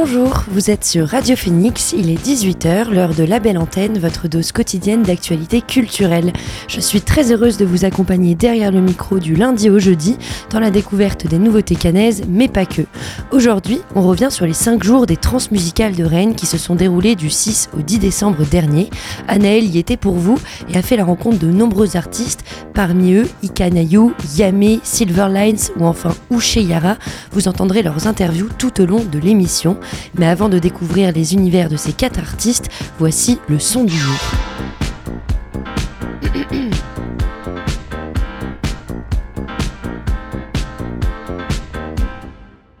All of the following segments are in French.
Bonjour, vous êtes sur Radio Phoenix, il est 18h, l'heure de la belle antenne, votre dose quotidienne d'actualité culturelle. Je suis très heureuse de vous accompagner derrière le micro du lundi au jeudi dans la découverte des nouveautés canaises, mais pas que. Aujourd'hui, on revient sur les 5 jours des transmusicales de Rennes qui se sont déroulés du 6 au 10 décembre dernier. Anaël y était pour vous et a fait la rencontre de nombreux artistes, parmi eux Ikanayu, Yame, Silverlines ou enfin Uche Yara. Vous entendrez leurs interviews tout au long de l'émission. Mais avant de découvrir les univers de ces quatre artistes, voici le son du jour.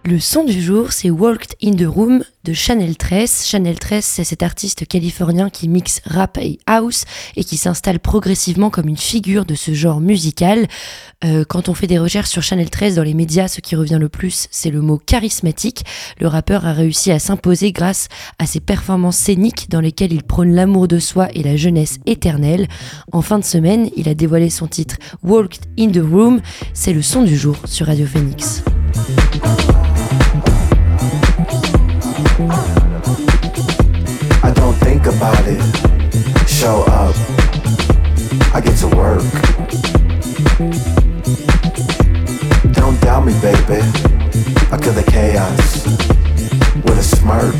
Le son du jour, c'est Walked in the Room de Chanel 13. Chanel 13, c'est cet artiste californien qui mixe rap et house et qui s'installe progressivement comme une figure de ce genre musical. Euh, quand on fait des recherches sur Chanel 13 dans les médias, ce qui revient le plus, c'est le mot charismatique. Le rappeur a réussi à s'imposer grâce à ses performances scéniques dans lesquelles il prône l'amour de soi et la jeunesse éternelle. En fin de semaine, il a dévoilé son titre Walked in the Room. C'est le son du jour sur Radio Phoenix. About it. Show up. I get to work. Don't doubt me, baby. I kill the chaos with a smirk.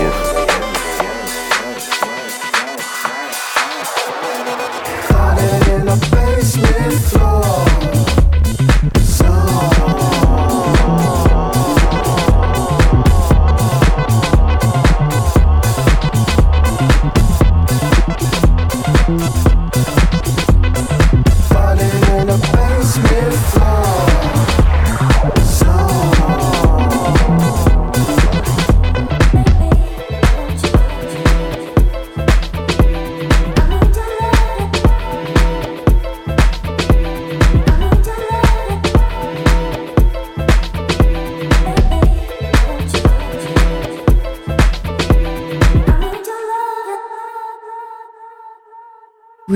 you.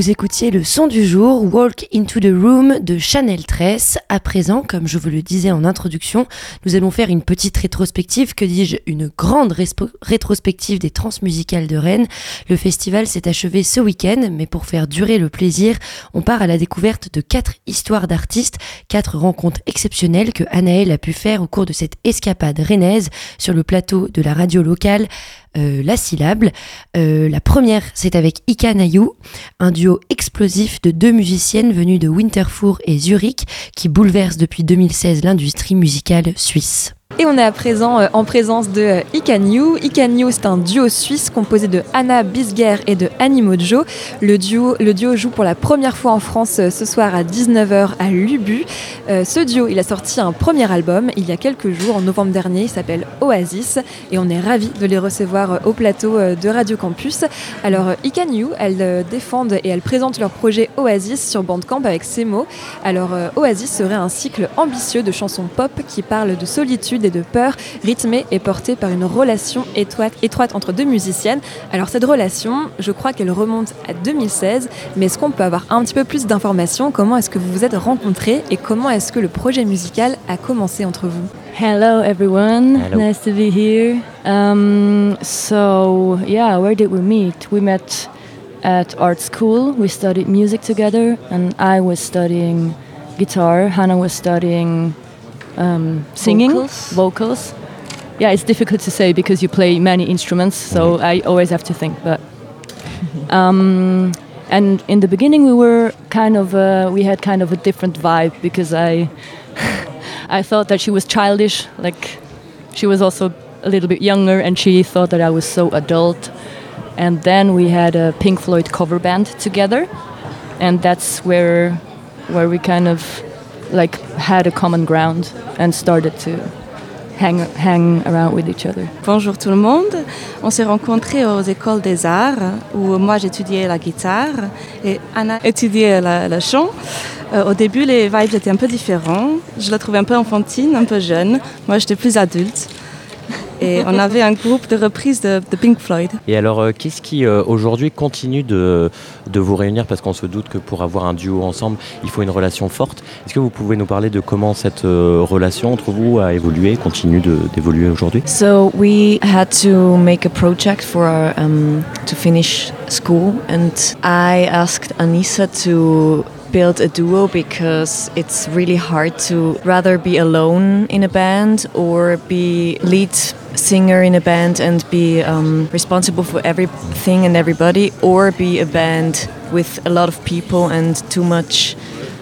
Vous écoutiez le son du jour, Walk into the Room de Chanel Tress. À présent, comme je vous le disais en introduction, nous allons faire une petite rétrospective, que dis-je, une grande rétrospective des transmusicales de Rennes. Le festival s'est achevé ce week-end, mais pour faire durer le plaisir, on part à la découverte de quatre histoires d'artistes, quatre rencontres exceptionnelles que Anaël a pu faire au cours de cette escapade rennaise sur le plateau de la radio locale euh, la syllabe. Euh, la première, c'est avec Ika Nayou, un duo explosif de deux musiciennes venues de Winterthur et Zurich qui bouleverse depuis 2016 l'industrie musicale suisse. Et on est à présent euh, en présence de euh, Ikanyu. Ikanyu, c'est un duo suisse composé de Anna Bisger et de Annie Mojo. Le duo, le duo joue pour la première fois en France euh, ce soir à 19h à Lubu. ce duo, il a sorti un premier album il y a quelques jours, en novembre dernier. Il s'appelle Oasis et on est ravis de les recevoir au plateau de Radio Campus. Alors, Ikanyu, elles défendent et elles présentent leur projet Oasis sur Bandcamp avec ces mots. Alors, Oasis serait un cycle ambitieux de chansons pop qui parlent de solitude et de peur, rythmée et portée par une relation étroite, étroite entre deux musiciennes. Alors cette relation, je crois qu'elle remonte à 2016, mais est-ce qu'on peut avoir un petit peu plus d'informations? Comment est-ce que vous vous êtes rencontrés et comment est-ce que le projet musical a commencé entre vous? Hello everyone, nice to be here. Um, so yeah, where did we meet? We met at art school. We studied music together, and I was studying guitar. Hannah was studying um, singing, vocals. vocals. Yeah, it's difficult to say because you play many instruments, so. I always have to think. But um, and in the beginning, we were kind of uh, we had kind of a different vibe because I I thought that she was childish, like she was also a little bit younger, and she thought that I was so adult. And then we had a Pink Floyd cover band together, and that's where where we kind of like had a common ground and started to hang, hang around with each other. Bonjour tout le monde. On s'est rencontrés aux écoles des arts où moi j'étudiais la guitare et Anna étudiait le chant. Euh, au début, les vibes étaient un peu différents. Je la trouvais un peu enfantine, un peu jeune. Moi, j'étais plus adulte. Et on avait un groupe de reprises de, Pink Floyd. Et alors, euh, qu'est-ce qui euh, aujourd'hui continue de, de, vous réunir? Parce qu'on se doute que pour avoir un duo ensemble, il faut une relation forte. Est-ce que vous pouvez nous parler de comment cette euh, relation entre vous a évolué, continue d'évoluer aujourd'hui? So we had to make a project for our, um, to finish school, and I asked Anissa to build a duo because it's really hard to rather be alone in a band or be lead singer in a band and be um, responsible for everything and everybody or be a band with a lot of people and too much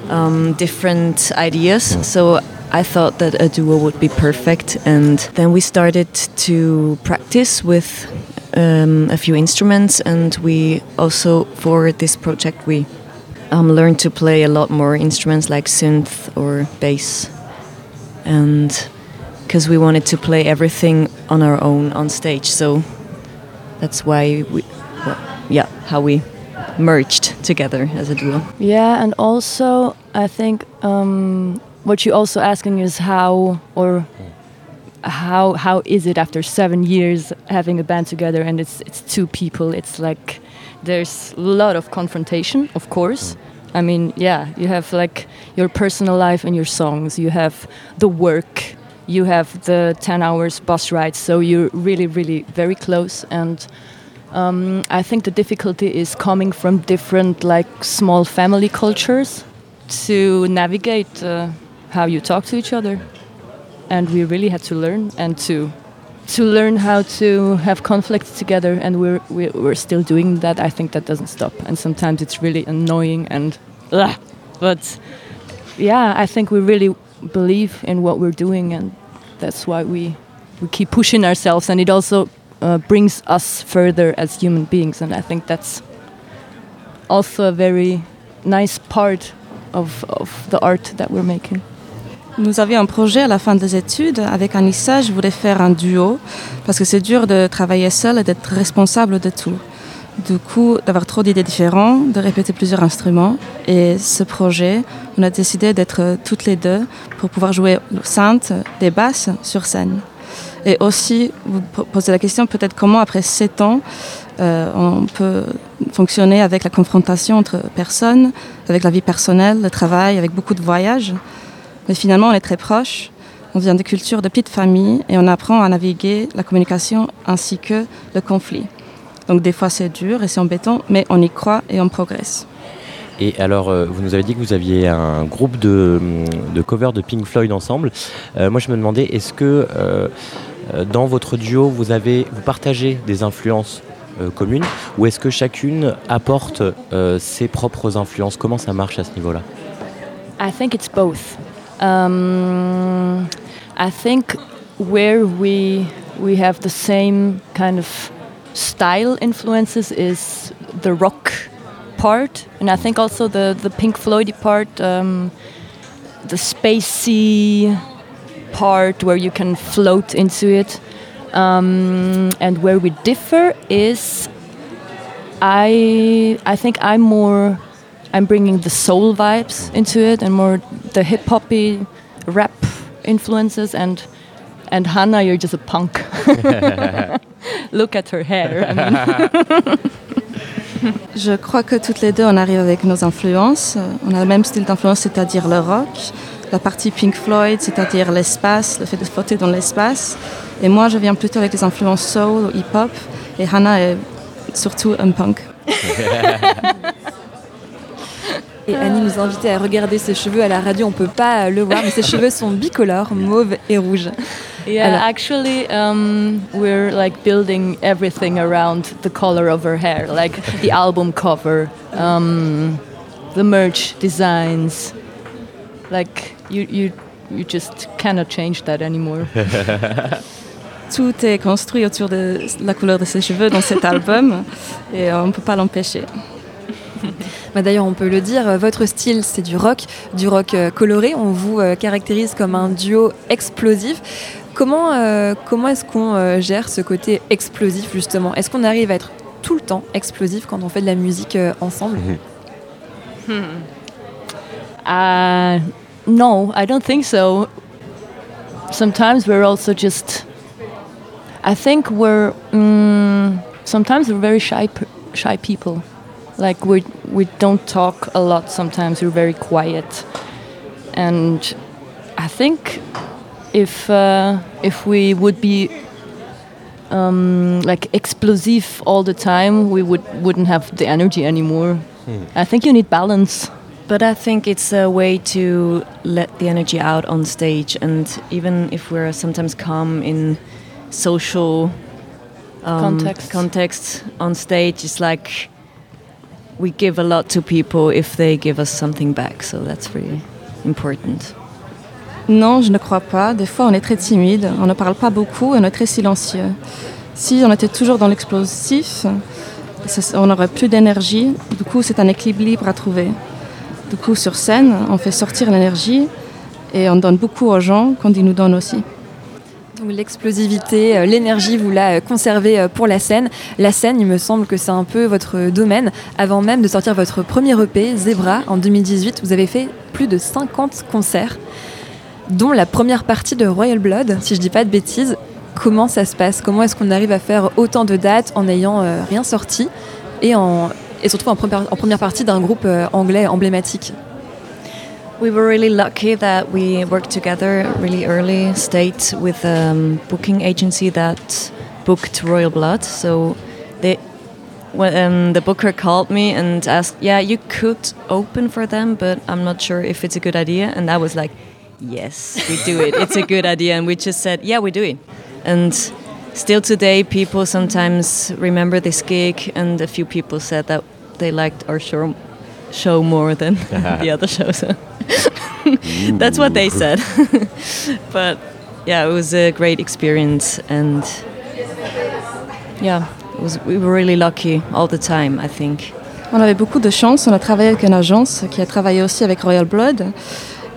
um, different ideas. So I thought that a duo would be perfect, and then we started to practice with um, a few instruments, and we also for this project we um, learned to play a lot more instruments like synth or bass, and because we wanted to play everything on our own on stage, so that's why we, well, yeah, how we merged together as a duo. Yeah, and also I think um, what you're also asking is how or how how is it after seven years having a band together and it's it's two people it's like there's a lot of confrontation, of course. I mean, yeah, you have like your personal life and your songs. You have the work. You have the 10 hours bus ride. So you're really, really very close. And um, I think the difficulty is coming from different, like, small family cultures to navigate uh, how you talk to each other. And we really had to learn and to to learn how to have conflict together and we're, we're still doing that i think that doesn't stop. And sometimes it's really annoying and ugh, but yeah i think we really believe in what we're doing and that's why we we keep pushing ourselves. And it also uh, brings us further as human beings and i think that's also a very nice part of, of the art that we're making Nous avions un projet à la fin des études. Avec Anissa, je voulais faire un duo parce que c'est dur de travailler seul et d'être responsable de tout. Du coup, d'avoir trop d'idées différentes, de répéter plusieurs instruments. Et ce projet, on a décidé d'être toutes les deux pour pouvoir jouer le synth, des basses sur scène. Et aussi, vous posez la question peut-être comment, après sept ans, Euh, on peut fonctionner avec la confrontation entre personnes, avec la vie personnelle, le travail, avec beaucoup de voyages. Mais finalement, on est très proches. On vient de cultures de petites familles et on apprend à naviguer la communication ainsi que le conflit. Donc des fois c'est dur et c'est embêtant, mais on y croit et on progresse. Et alors, euh, vous nous avez dit que vous aviez un groupe de, de covers de Pink Floyd ensemble. Euh, moi, je me demandais, est-ce que euh, dans votre duo, vous, avez, vous partagez des influences euh, communes ou est-ce que chacune apporte euh, ses propres influences? Comment ça marche à ce niveau-là? I think it's both. Um, I think where we we have the same kind of style influences is the rock part, and I think also the the Pink Floyd part, um, the spacey part where you can float into it. Um, and where we differ is, I I think I'm more I'm bringing the soul vibes into it and more the hip hoppy rap influences and and Hannah you're just a punk. Look at her hair. I mean. Je crois que toutes les deux, on arrive avec nos influences. On a le même style d'influence, c'est-à-dire le rock. La partie Pink Floyd, c'est-à-dire l'espace, le fait de flotter dans l'espace. Et moi, je viens plutôt avec des influences soul, hip-hop. Et Hannah est surtout un punk. Et Annie nous invitait à regarder ses cheveux à la radio, on peut pas le voir, mais ses cheveux sont bicolores, mauve et rouge. Yeah, Alors- actually, um, we're like building everything around the color of her hair, like the album cover, um, the merch designs. Like you, you, you just cannot change that anymore. Tout est construit autour de la couleur de ses cheveux dans cet album. Et on ne peut pas l'empêcher. Bah, D'ailleurs, on peut le dire, euh, votre style, c'est du rock, du rock euh, coloré. On vous euh, caractérise comme un duo explosif. Comment, euh, comment est-ce qu'on gère ce côté explosif, justement? Est-ce qu'on arrive à être tout le temps explosif quand on fait de la musique euh, ensemble? Uh, no, I don't think so. Sometimes we're also just. I think we're. Mm, sometimes we're very shy, p- shy people. Like we we don't talk a lot. Sometimes we're very quiet, and I think if uh, if we would be um, like explosive all the time, we would wouldn't have the energy anymore. I think you need balance. But I think it's a way to let the energy out on stage, and even if we're sometimes calm in social um, Context. context on stage, it's like we give a lot to people if they give us something back. So that's really important. Non, je ne crois pas. Des fois, on est très timide, on ne parle pas beaucoup et on est très silencieux. Si on était toujours dans l'explosif, on n'aurait plus d'énergie. Du coup, c'est un équilibre à trouver. Du coup, sur scène, on fait sortir l'énergie et on donne beaucoup aux gens quand ils nous donnent aussi. L'explosivité, euh, l'énergie, vous la euh, conservez euh, pour la scène. La scène, il me semble que c'est un peu votre domaine. Avant même de sortir votre premier EP, Zebra, en 2018, vous avez fait plus de 50 concerts, dont la première partie de Royal Blood, si je dis pas de bêtises. Comment ça se passe? Comment est-ce qu'on arrive à faire autant de dates en n'ayant rien sorti? Et, en, surtout en première, partie d'un groupe anglais emblématique We were really lucky that we worked together really early state with a um, booking agency that booked Royal Blood. So they, when um, the booker called me and asked, "Yeah, you could open for them, but I'm not sure if it's a good idea." And I was like, "Yes, we do it. it's a good idea." And we just said, "Yeah, we do it." And still today, people sometimes remember this gig, and a few people said that they liked our show, show more than the other shows. That's what they said. but yeah, it was a great experience, and yeah, it was, we were really lucky all the time. I think. On avait beaucoup de chance, on a travaillé avec une agence qui a travaillé aussi avec Royal Blood.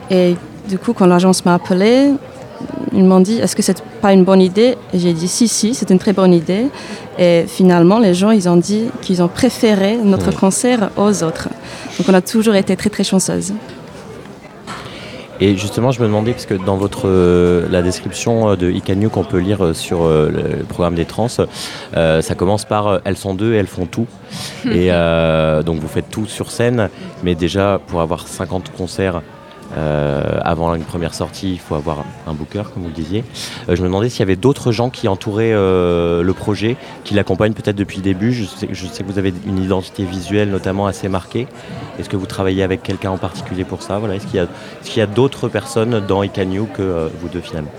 Et du coup, quand l'agence m'a appelé, ils m'ont dit est-ce que c'est pas une bonne idée? Et j'ai dit si, si, c'est une très bonne idée. Et finalement, les gens, ils ont dit qu'ils ont préféré notre concert aux autres. Donc on a toujours été très, très chanceuses. Et justement, je me demandais, parce que dans votre, euh, la description euh, de Icanyu qu'on peut lire euh, sur euh, le, programme des trans, euh, ça commence par elles sont deux et elles font tout. et euh, donc vous faites tout sur scène, mais déjà pour avoir 50 concerts euh, avant une première sortie, il faut avoir un booker, comme vous le disiez. Euh, je me demandais s'il y avait d'autres gens qui entouraient euh, le projet, qui l'accompagnent peut-être depuis le début. Je sais, que vous avez une identité visuelle notamment assez marquée. Est-ce que vous travaillez avec quelqu'un en particulier pour ça? Voilà. Est-ce qu'il y a, d'autres personnes dans Icanyu que vous deux finalement?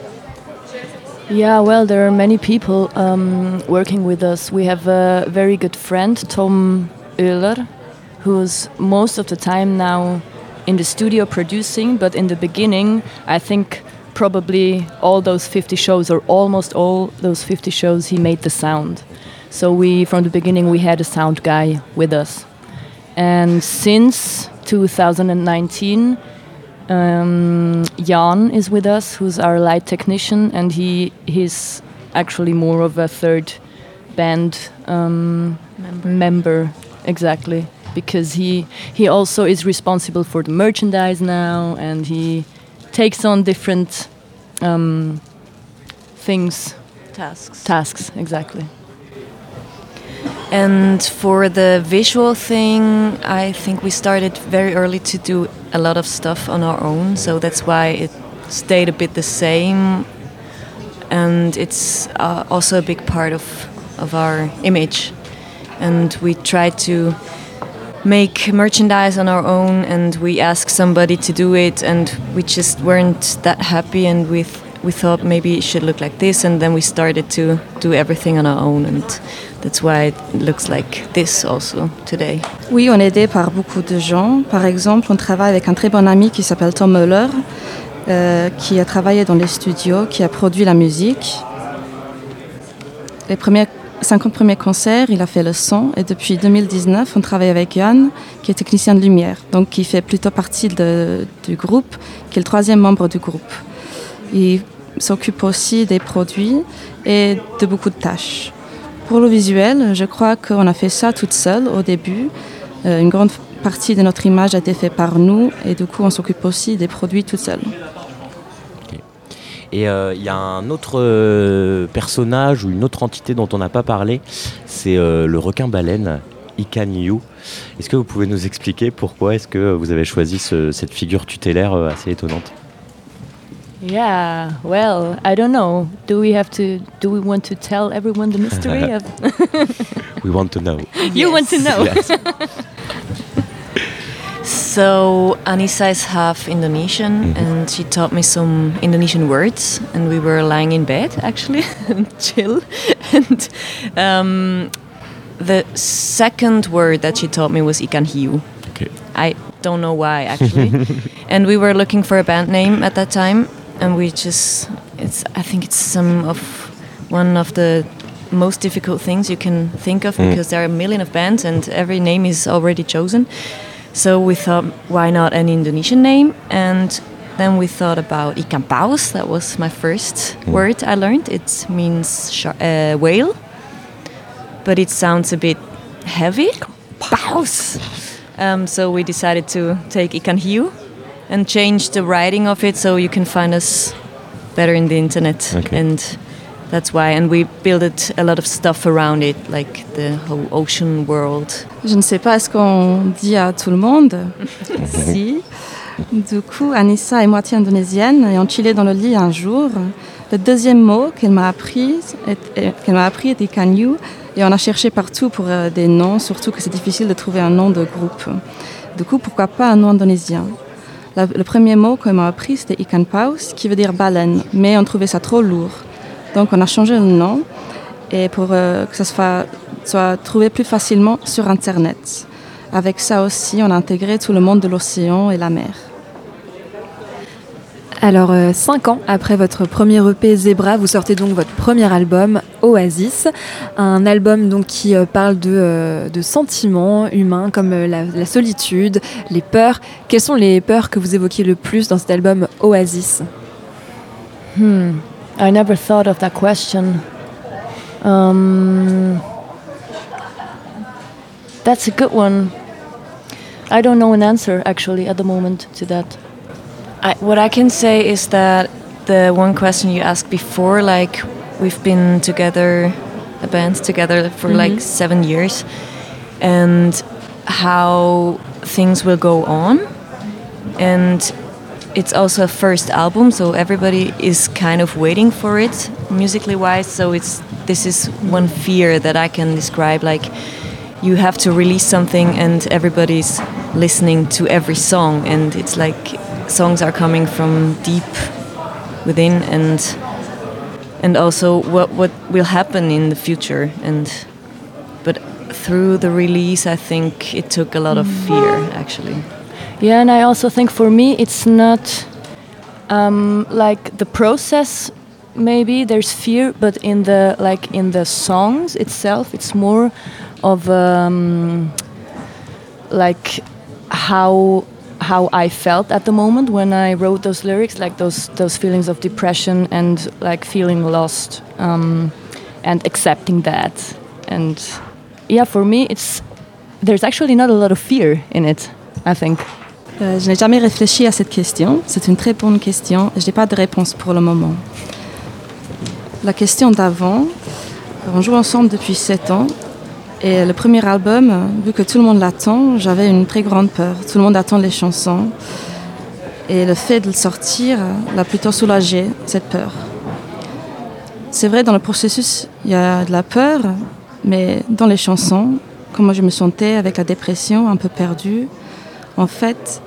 Yeah, well, there are many people um, working with us. We have a very good friend, Tom Euler, who's most of the time now in the studio producing, but in the beginning, I think probably all those 50 shows, or almost all those 50 shows, he made the sound. So we, from the beginning, we had a sound guy with us. And since 2019, um, Jan is with us, who's our light technician, and he he's actually more of a third band um, member. member, exactly, because he he also is responsible for the merchandise now, and he takes on different um, things, Tasks. tasks, exactly. And for the visual thing, I think we started very early to do a lot of stuff on our own, so that's why it stayed a bit the same. And it's uh, also a big part of, of our image. And we try to make merchandise on our own, and we asked somebody to do it, and we just weren't that happy, and we, th- we thought maybe it should look like this, and then we started to do everything on our own, and that's why it looks like this also today. Oui, on est aidé par beaucoup de gens. Par exemple, on travaille avec un très bon ami qui s'appelle Tom Muller, euh, qui a travaillé dans les studios, qui a produit la musique. Les premiers 50 premiers concerts, il a fait le son et depuis 2019, on travaille avec Yann, qui est technicien de lumière, donc qui fait plutôt partie du groupe, qui est le troisième membre du groupe. Il s'occupe aussi des produits et de beaucoup de tâches. Pour le visuel, je crois qu'on a fait ça toute seule au début. Euh, une grande partie de notre image a été faite par nous et du coup on s'occupe aussi des produits toute seule. Et euh, il y a un autre euh, personnage ou une autre entité dont on n'a pas parlé, c'est euh, le requin-baleine, Ikanyu. Est-ce que vous pouvez nous expliquer pourquoi est-ce que vous avez choisi ce- cette figure tutélaire assez étonnante? Yeah, well, I don't know. Do we have to? Do we want to tell everyone the mystery? of We want to know. you want to know? Yes. So Anissa is half Indonesian, and she taught me some Indonesian words. And we were lying in bed actually, and chill. And um, the second word that she taught me was ikan hiu. Okay. I don't know why actually. and we were looking for a band name at that time, and we just it's I think it's some of one of the most difficult things you can think of Mm. because there are a million of bands and every name is already chosen. So we thought, why not an Indonesian name? And then we thought about ikan paus. That was my first Mm. word I learned. It means uh, whale, but it sounds a bit heavy. Paus. Um, so we decided to take ikan hiu and change the writing of it so you can find us better in the internet. Okay. And that's why. And we built a lot of stuff around it, like the whole ocean world. Je ne sais pas ce qu'on dit à tout le monde. si. Du coup, Anissa est moitié indonésienne et on chillait dans le lit un jour. Le deuxième mot qu'elle m'a appris, qu'elle m'a appris était Kanyu et on a cherché partout pour euh, des noms, surtout que c'est difficile de trouver un nom de groupe. Du coup, pourquoi pas un nom indonésien? Le premier mot qu'elle m'a appris c'était Ikan Paus, qui veut dire baleine, mais on trouvait ça trop lourd. Donc on a changé le nom et pour euh, que ça soit, soit trouvé plus facilement sur Internet. Avec ça aussi, on a intégré tout le monde de l'océan et la mer. Alors, euh, cinq ans après votre premier EP Zebra, vous sortez donc votre premier album Oasis, un album donc qui euh, parle de, euh, de sentiments humains comme euh, la, la solitude, les peurs. Quelles sont les peurs que vous évoquez le plus dans cet album Oasis? Hmm. I never thought of that question. Um, that's a good one. I don't know an answer actually at the moment to that. I, what I can say is that the one question you asked before, like we've been together, a band together for Mhm. like seven years, and how things will go on, and it's also a first album, so everybody is kind of waiting for it musically wise. So it's this is one fear that I can describe, like you have to release something and everybody's listening to every song. And it's like songs are coming from deep within and and also what what will happen in the future. And but through the release I think it took a lot of fear actually Yeah, and I also think for me it's not um, like the process. Maybe there's fear, but in the like in the songs itself, it's more of um, like how how I felt at the moment when I wrote those lyrics, like those those feelings of depression and like feeling lost um, and accepting that. And yeah, for me, it's there's actually not a lot of fear in it. I think. Euh, je n'ai jamais réfléchi à cette question. C'est une très bonne question. Je n'ai pas de réponse pour le moment. La question d'avant, on joue ensemble depuis 7 ans. Et le premier album, vu que tout le monde l'attend, j'avais une très grande peur. Tout le monde attend les chansons. Et le fait de le sortir l'a plutôt soulagé, cette peur. C'est vrai, dans le processus, il y a de la peur, mais dans les chansons, comment je me sentais avec la dépression, un peu perdue, en fait,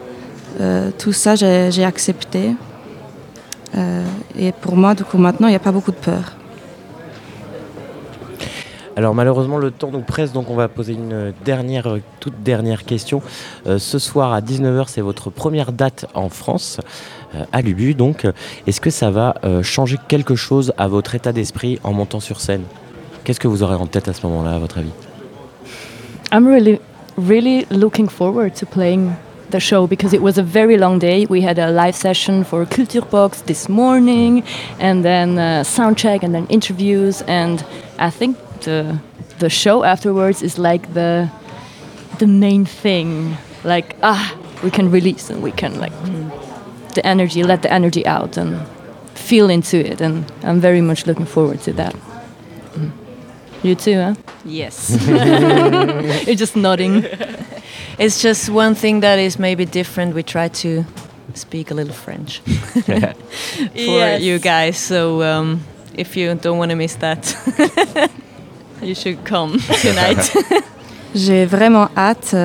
euh, tout ça, j'ai accepté. Euh, et pour moi, du coup, maintenant, il n'y a pas beaucoup de peur. Alors malheureusement le temps nous presse donc on va poser une dernière, toute dernière question. Euh, ce soir à 19h c'est votre première date en France euh, à Lubu donc est-ce que ça va euh, changer quelque chose à votre état d'esprit en montant sur scène? Qu'est-ce que vous aurez en tête à ce moment-là à votre avis? I'm really, really looking forward to playing the show because it was a very long day. We had a live session for Kulturbox this morning, and then uh, sound check, and then interviews. And I think the the show afterwards is like the the main thing. Like ah, we can release and we can like the energy, let the energy out, and feel into it. And I'm very much looking forward to that. Mm. You too, huh? Yes. You're just nodding. It's just one thing that is maybe different. We try to speak a little French for Yes. you guys. So um, if you don't want to miss that, you should come tonight. J'ai vraiment hâte.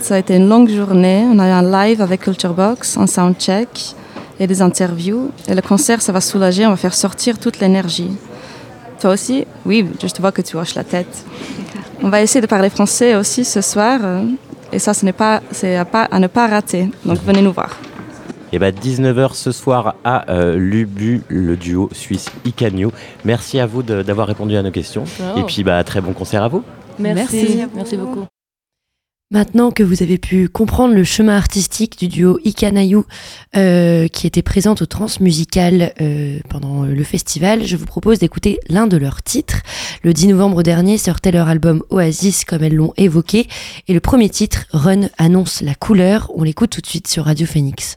Ça a été une longue journée. On a eu un live avec Culture Box, un soundcheck et des interviews. Et le concert, ça va soulager. On va faire sortir toute l'énergie. Toi aussi? Oui, je te vois que tu hoches la tête. On va essayer de parler français aussi ce soir. Et ça, ce n'est pas, c'est à, pas, à ne pas rater. Donc venez nous voir. Et bah 19h ce soir à euh, Lubu, le duo suisse Icanio. Merci à vous de- d'avoir répondu à nos questions. Oh. Et puis bah très bon concert à vous. Merci. Merci beaucoup. Maintenant que vous avez pu comprendre le chemin artistique du duo Ikanayu euh, qui était présente au Transmusical euh, pendant le festival, je vous propose d'écouter l'un de leurs titres. Le 10 novembre dernier sortait leur album Oasis comme elles l'ont évoqué et le premier titre, Run, annonce la couleur. On l'écoute tout de suite sur Radio Phoenix.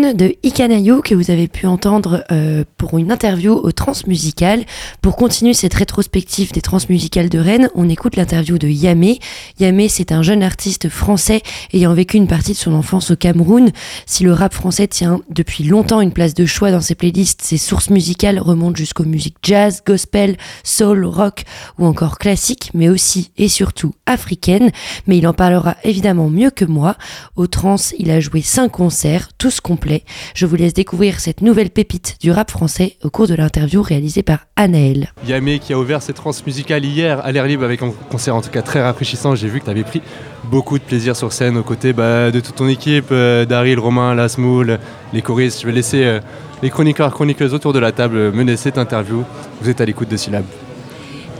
De Ikanayo que vous avez pu entendre euh, pour une interview au Transmusical. Pour continuer cette rétrospective des Transmusicales de Rennes, on écoute l'interview de Yamé. Yamé, c'est un jeune artiste français ayant vécu une partie de son enfance au Cameroun. Si le rap français tient depuis longtemps une place de choix dans ses playlists, ses sources musicales remontent jusqu'aux musiques jazz, gospel, soul, rock ou encore classiques, mais aussi et surtout africaines. Mais il en parlera évidemment mieux que moi. Au Trans, il a joué cinq concerts, tous complets. Je vous laisse découvrir cette nouvelle pépite du rap français au cours de l'interview réalisée par Anaël. Yamé qui a ouvert cette trans musicale hier à l'air libre avec un concert en tout cas très rafraîchissant. J'ai vu que tu avais pris beaucoup de plaisir sur scène aux côtés bah, de toute ton équipe, euh, Daryl, Romain, Lasmoul, les choristes. Je vais laisser euh, les chroniqueurs, chroniqueuses autour de la table mener cette interview. Vous êtes à l'écoute de Syllab.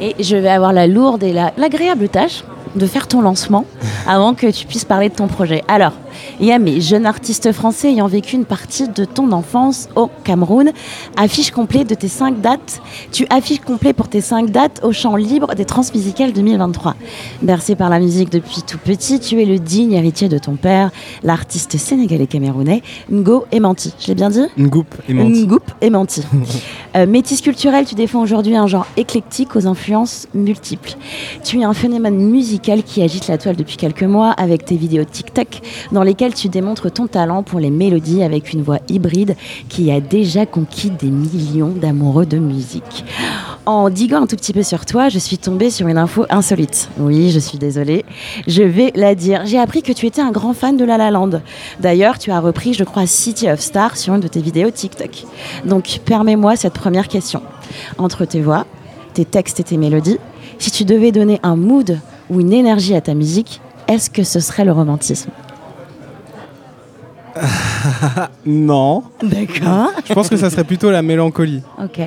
Et je vais avoir la lourde et la- l'agréable tâche de faire ton lancement avant que tu puisses parler de ton projet. Alors, Yamé, jeune artiste français ayant vécu une partie de ton enfance au Cameroun, affiche complet de tes cinq dates. Tu affiches complet pour tes cinq dates au champ libre des Transmusicales 2023. Bercé par la musique depuis tout petit, tu es le digne héritier de ton père, l'artiste sénégalais camerounais Ngo Emanti. Je l'ai bien dit? Ngoup et Menti. Ngoup et Menti. Euh, métis culturel, tu défends aujourd'hui un genre éclectique aux influences multiples. Tu es un phénomène musical qui agite la toile depuis quelques mois avec tes vidéos TikTok dans lesquelles tu démontres ton talent pour les mélodies avec une voix hybride qui a déjà conquis des millions d'amoureux de musique. En diguant un tout petit peu sur toi, je suis tombée sur une info insolite. Oui, je suis désolée. Je vais la dire. J'ai appris que tu étais un grand fan de La La Land. D'ailleurs, tu as repris, je crois, City of Stars sur une de tes vidéos TikTok. Donc, permets-moi cette première question. Entre tes voix, tes textes et tes mélodies, si tu devais donner un mood ou une énergie à ta musique, est-ce que ce serait le romantisme non. D'accord. Je pense que ça serait plutôt la mélancolie. Ok.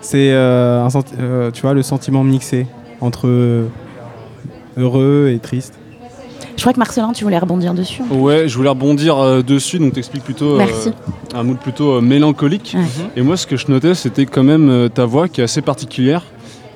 C'est euh, un senti- euh, tu vois le sentiment mixé entre heureux et triste. Je crois que Marcelin, tu voulais rebondir dessus. Ouais, je voulais rebondir euh, dessus, donc t'expliques plutôt euh, Merci. un mood plutôt euh, mélancolique. Et moi, ce que je notais, c'était quand même euh, ta voix qui est assez particulière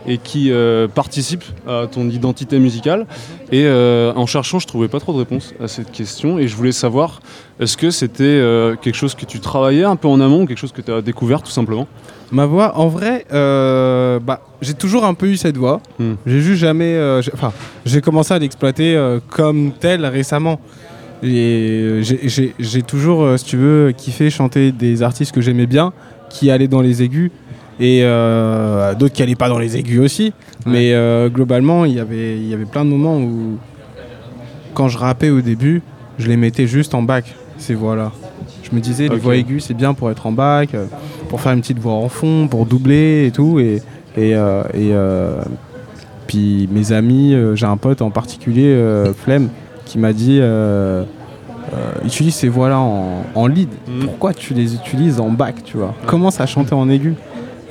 et qui euh, participe à ton identité musicale. Et euh, en cherchant, je trouvais pas trop de réponses à cette question. Et je voulais savoir, est-ce que c'était euh, quelque chose que tu travaillais un peu en amont ou quelque chose que tu as découvert tout simplement? Ma voix, en vrai, euh, bah, j'ai toujours un peu eu cette voix. J'ai juste jamais. j'ai- Enfin, j'ai commencé à l'exploiter comme telle récemment. Et j'ai- toujours, si tu veux, kiffé chanter des artistes que j'aimais bien, qui allaient dans les aigus, et euh, d'autres qui allaient pas dans les aigus aussi. Mais euh, globalement, il y avait- il y avait plein de moments où, quand je rappais au début, je les mettais juste en bac, ces voix-là. Je me disais, les voix aiguës, c'est bien pour être en bac, euh, pour faire une petite voix en fond, pour doubler et tout. Et, et, euh, et, puis mes amis, j'ai un pote en particulier, Flemme, qui m'a dit euh, utilise ces voix-là en, en lead. Pourquoi tu les utilises en bac, tu vois? Commence à chanter en aigu?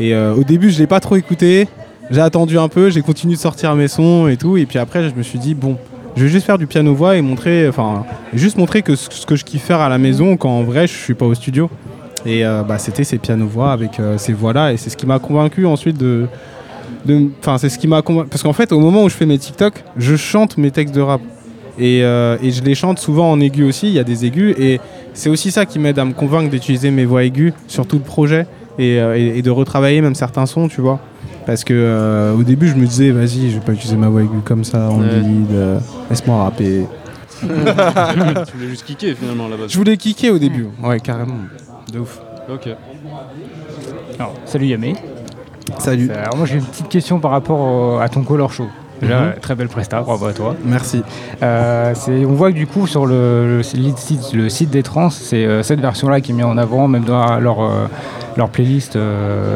Et euh, au début, je l'ai pas trop écouté. J'ai attendu un peu, j'ai continué de sortir mes sons et tout. Et puis après, je me suis dit, bon, je vais juste faire du piano-voix et montrer, enfin, juste montrer que ce que je kiffe faire à la maison quand en vrai, je suis pas au studio. Et euh, bah, c'était ces piano-voix avec euh, ces voix-là. Et c'est ce qui m'a convaincu ensuite de. Enfin, c'est ce qui m'a convaincu. Parce qu'en fait, au moment où je fais mes TikTok, je chante mes textes de rap. Et, et je les chante souvent en aigu aussi. Il y a des aigus. Et c'est aussi ça qui m'aide à me convaincre d'utiliser mes voix aiguës sur tout le projet. Et, euh, et- et de retravailler même certains sons, tu vois. Parce que euh, au début, je me disais, vas-y, je vais pas utiliser ma voix aiguë comme ça en Ouais. lead. euh, Laisse-moi rapper. tu voulais juste kicker finalement là-bas. Je voulais kicker au début. Ouais, carrément. De ouf. Ok. Alors, salut Yamé. Salut. Alors moi j'ai une petite question par rapport au- à ton color show. Déjà, Mhm. très belle presta, bravo à toi. Merci. Euh, on voit que du coup sur le, le site, le site des trans, c'est euh, cette version-là qui est mise en avant, même dans leur, euh, leur playlist,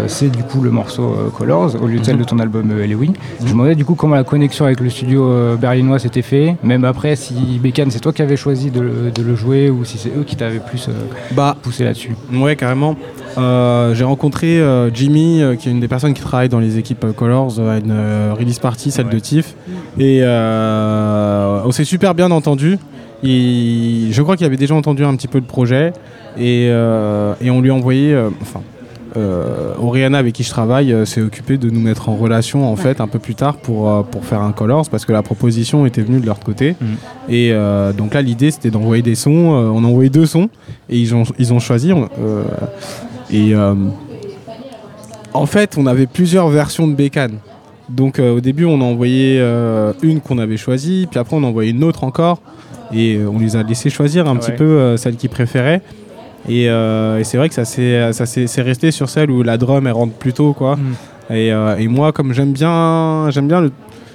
c'est du coup le morceau Colors, au lieu de celle Mhm. de ton album euh, Halloween. Je me demandais du coup comment la connexion avec le studio berlinois s'était fait, même après si Bécane c'est toi qui avais choisi de, le- de le jouer ou si c'est eux qui t'avaient plus Bah, poussé là-dessus. Ouais, carrément. Euh, j'ai rencontré euh, Jimmy, euh, qui est une des personnes qui travaille dans les équipes euh, Colors, euh, à une euh, release party, celle de Tiff. Et euh, on s'est super bien entendu. Il- je crois qu'il avait déjà entendu un petit peu le projet. Et, euh, et on lui a envoyé. euh, enfin, euh, Oriana avec qui je travaille euh, s'est occupée de nous mettre en relation en fait un peu plus tard pour, euh, pour faire un Colors parce que la proposition était venue de leur côté. Et euh, donc là l'idée c'était d'envoyer des sons. euh, on a envoyé deux sons et ils ont, ils ont choisi. Et euh, en fait on avait plusieurs versions de Bécane. Donc euh, au début on a envoyé euh, une qu'on avait choisie, puis après on a envoyé une autre encore. Et on les a laissé choisir un petit peu celle qu'ils préféraient. Et, euh, et c'est vrai que ça s'est resté sur celle où la drum elle rentre plus tôt quoi. Et, euh, et moi comme j'aime bien j'aime bien le-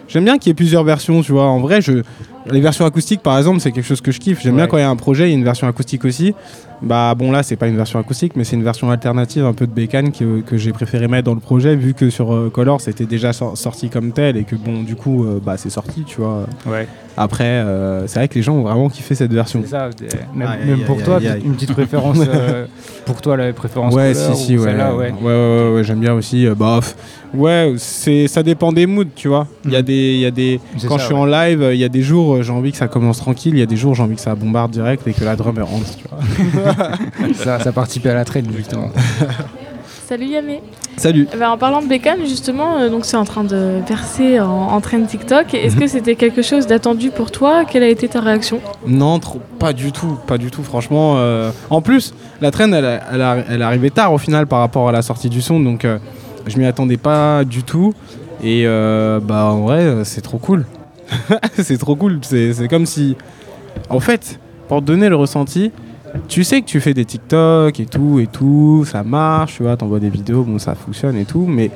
j'aime bien qu'il y ait plusieurs versions tu vois. En vrai je les versions acoustiques par exemple c'est quelque chose que je kiffe. J'aime bien quand il y a un projet il y a une version acoustique aussi. Bah bon là c'est pas une version acoustique mais c'est une version alternative un peu de bécane que, que j'ai préféré mettre dans le projet vu que sur euh, Color c'était déjà sor- sorti comme tel et que bon du coup euh, bah c'est sorti tu vois. Ouais. Après euh, c'est vrai que les gens ont vraiment kiffé cette version. C'est ça, même, aïe, pour aïe, toi, aïe, une petite préférence euh, pour toi, la préférence Ouais, couleur si, si, ou ouais. celle-là, ouais. ouais. Ouais, ouais, ouais, j'aime bien aussi. euh, pff, ouais, c'est, ça dépend des moods, tu vois. Il y a des, il y a des, quand ça, je suis ouais. en live, il y a des jours, j'ai envie que ça commence tranquille. Il y a des jours, j'ai envie que ça bombarde direct et que la drum elle rentre, tu vois. ça, ça participe à la traîne, justement. Salut Yamé. Salut. Eh ben, en parlant de Bécane, justement, euh, donc c'est en train de percer en, en train de TikTok. Est-ce Mhm. que c'était quelque chose d'attendu pour toi? Quelle a été ta réaction? Non, trop, pas du tout, pas du tout, franchement. euh, En plus, la traîne, elle, a- elle, a- elle arrivée tard au final par rapport à la sortie du son, donc euh, je m'y attendais pas du tout. Et euh, bah en vrai, euh, c'est trop cool. c'est trop cool. C'est c'est comme si, en fait, pour te donner le ressenti, tu sais que tu fais des TikTok et tout et tout, ça marche, tu vois, t'envoies des vidéos, bon ça fonctionne et tout, mais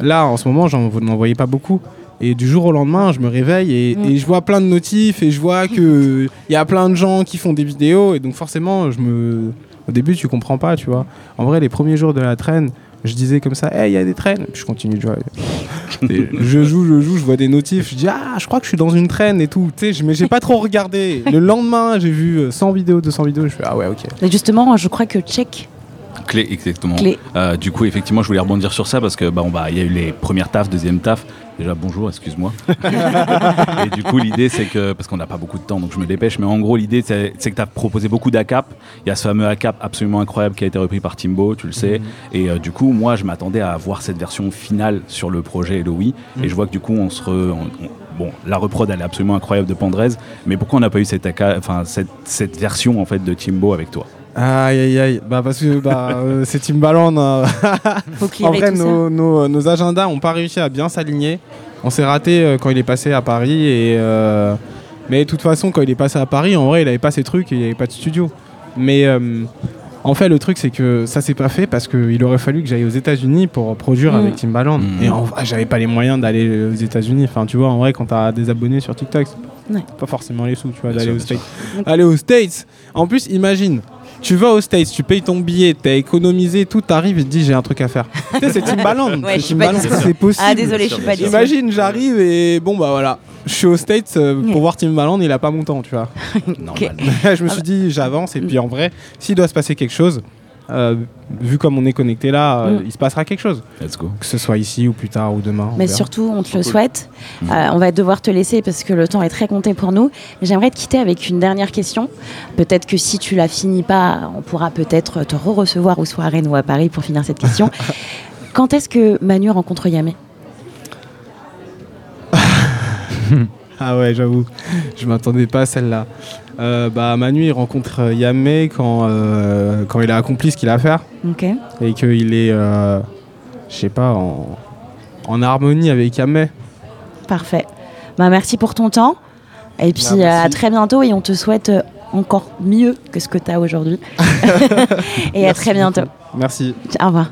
là en ce moment j'en n'en voyais pas beaucoup. Et du jour au lendemain, je me réveille et, et je vois plein de notifs et je vois que il y a plein de gens qui font des vidéos et donc forcément, je me, au début tu comprends pas, tu vois. En vrai, les premiers jours de la traîne, je disais comme ça, hey, il y a des traînes, puis je continue de jouer. Et je joue, je joue, je vois des notifs, je dis ah, je crois que je suis dans une traîne et tout, tu sais, je- mais j'ai pas trop regardé. Le lendemain, j'ai vu euh, 100 vidéos, 200 vidéos, je fais ah ouais, ok. Mais justement, je crois que Check. Clé, exactement. Clé. Euh, du coup, effectivement, je voulais rebondir sur ça parce que bah, on va- il y a eu les premières tafs, deuxième taf. Déjà, bonjour, excuse-moi. et du coup, l'idée, c'est que, parce qu'on n'a pas beaucoup de temps, donc je me dépêche, mais en gros, l'idée, c'est que tu as proposé beaucoup d'ACAP. Il y a ce fameux ACAP absolument incroyable qui a été repris par Timbo, tu le sais. Mhm. Et euh, du coup, moi, je m'attendais à voir cette version finale sur le projet Eloï. Mhm. Et je vois que du coup, on se. re- on- on- Bon, la reprod, elle est absolument incroyable de Pandrez, mais pourquoi on n'a pas eu cette, ACA enfin, cette, cette version en fait de Timbo avec toi? Aïe aïe aïe, bah parce que bah, euh, c'est Timbaland. hein. Faut en vrai, nos, nos- nos agendas n'ont pas réussi à bien s'aligner. On s'est raté euh, quand il est passé à Paris. Et, euh, mais de toute façon, quand il est passé à Paris, en vrai, il avait pas ses trucs et il n'y avait pas de studio. Mais euh, en fait, le truc, c'est que ça s'est pas fait parce qu'il aurait fallu que j'aille aux États-Unis pour produire Mm. avec Timbaland. Et en vrai, j'avais pas les moyens d'aller aux États-Unis. Enfin, tu vois, en vrai, quand t'as des abonnés sur TikTok, Ouais. pas forcément les sous, tu vois, d'aller aux States. Aller aux States. En plus, imagine. Tu vas aux States, tu payes ton billet, t'as économisé, tout t'arrive et te dis j'ai un truc à faire. tu sais, c'est Timbaland. Ouais, c'est je suis pas Timbaland, dispo. c'est possible. Ah, désolé, je suis pas dispo. Imagine, j'arrive et bon bah voilà. Je suis aux States euh, pour voir Timbaland, il a pas mon temps, tu vois. Normal. je me suis dit j'avance et puis en vrai, s'il doit se passer quelque chose, euh, vu comme on est connecté là, euh, Mm. il se passera quelque chose. Let's go. Que ce soit ici ou plus tard ou demain. Mais verra. surtout, on te le souhaite. Mm. Euh, on va devoir te laisser parce que le temps est très compté pour nous. J'aimerais te quitter avec une dernière question. Peut-être que si tu la finis pas, on pourra peut-être te re-recevoir ou soit à Rennes ou à Paris pour finir cette question. Quand est-ce que Manu rencontre Yamé? Ah ouais, j'avoue, je m'attendais pas à celle-là. Euh, bah Manu il rencontre euh, Yamé quand, euh, quand il a accompli ce qu'il a à faire Ok. et qu'il est, euh, je sais pas, en, en harmonie avec Yamé. Parfait. Bah, merci pour ton temps. Et puis Bah, euh, à très bientôt et on te souhaite encore mieux que ce que tu as aujourd'hui. et à très bientôt. beaucoup. Merci. Au revoir.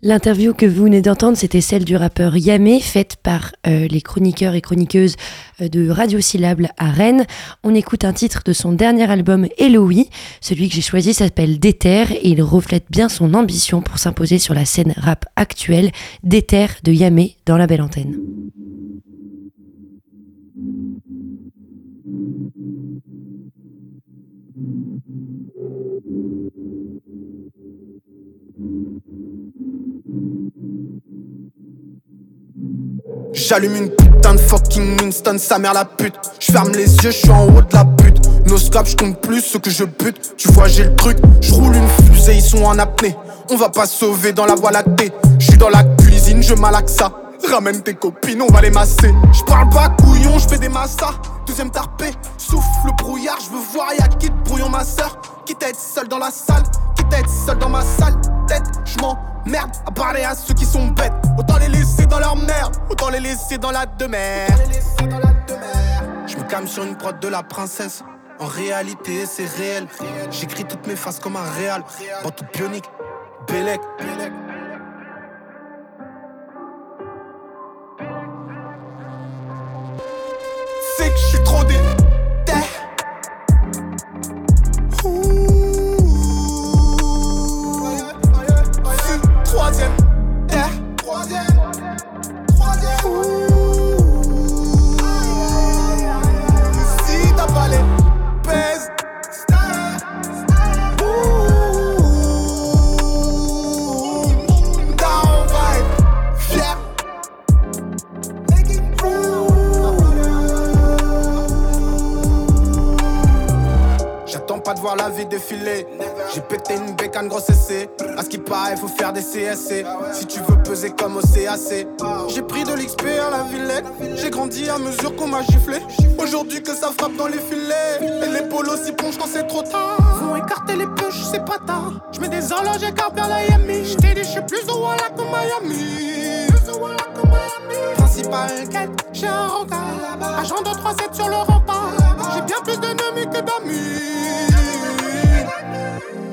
L'interview que vous venez d'entendre, c'était celle du rappeur Yamé, faite par euh, les chroniqueurs et chroniqueuses euh, de Radio Syllable à Rennes. On écoute un titre de son dernier album Eloï. Celui que j'ai choisi s'appelle Déter et il reflète bien son ambition pour s'imposer sur la scène rap actuelle. Déter de Yamé dans la belle antenne. J'allume une putain de fucking Winston, sa mère la pute. Je les yeux, je suis en haut de la pute. Nos scraps, je plus ce que je bute. Tu vois, j'ai le truc, je roule une fusée, ils sont en apnée. On va pas sauver dans la voie lactée. Je suis dans la cuisine, je malaxe ça. Ramène tes copines, on va les masser. Je parle pas couillon, je fais des massas. Deuxième tarpé, souffle le brouillard, je veux voir y'a qui brouillon ma sœur? Quitte à être seul dans la salle, être seul dans ma salle. Tête, je m'emmerde à parler à ceux qui sont bêtes. Autant les laisser dans leur merde, autant les laisser dans la demeure. Je me calme sur une prod de la princesse. En réalité, c'est réel. J'écris toutes mes faces comme un réal. Dans toute bionique, Bélec. C'est que je suis trop déter. La vie défiler. J'ai pété une bécane grosse essai. À ce qui paraît, faut faire des CSC. Si tu veux peser comme au CAC. J'ai pris de l'XP à la Villette. J'ai grandi à mesure qu'on m'a giflé. Aujourd'hui que ça frappe dans les filets. Et les polos s'y plongent quand c'est trop tard. Vont écarter les poches, c'est pas tard. Je mets des horloges et vers la Yami. J't'ai dit, j'suis plus au Walla que Miami. Plus au Walla Miami. Quête, j'ai un regard. Agent 237 sur le rempart. J'ai bien plus d'ennemis que d'amis. C'est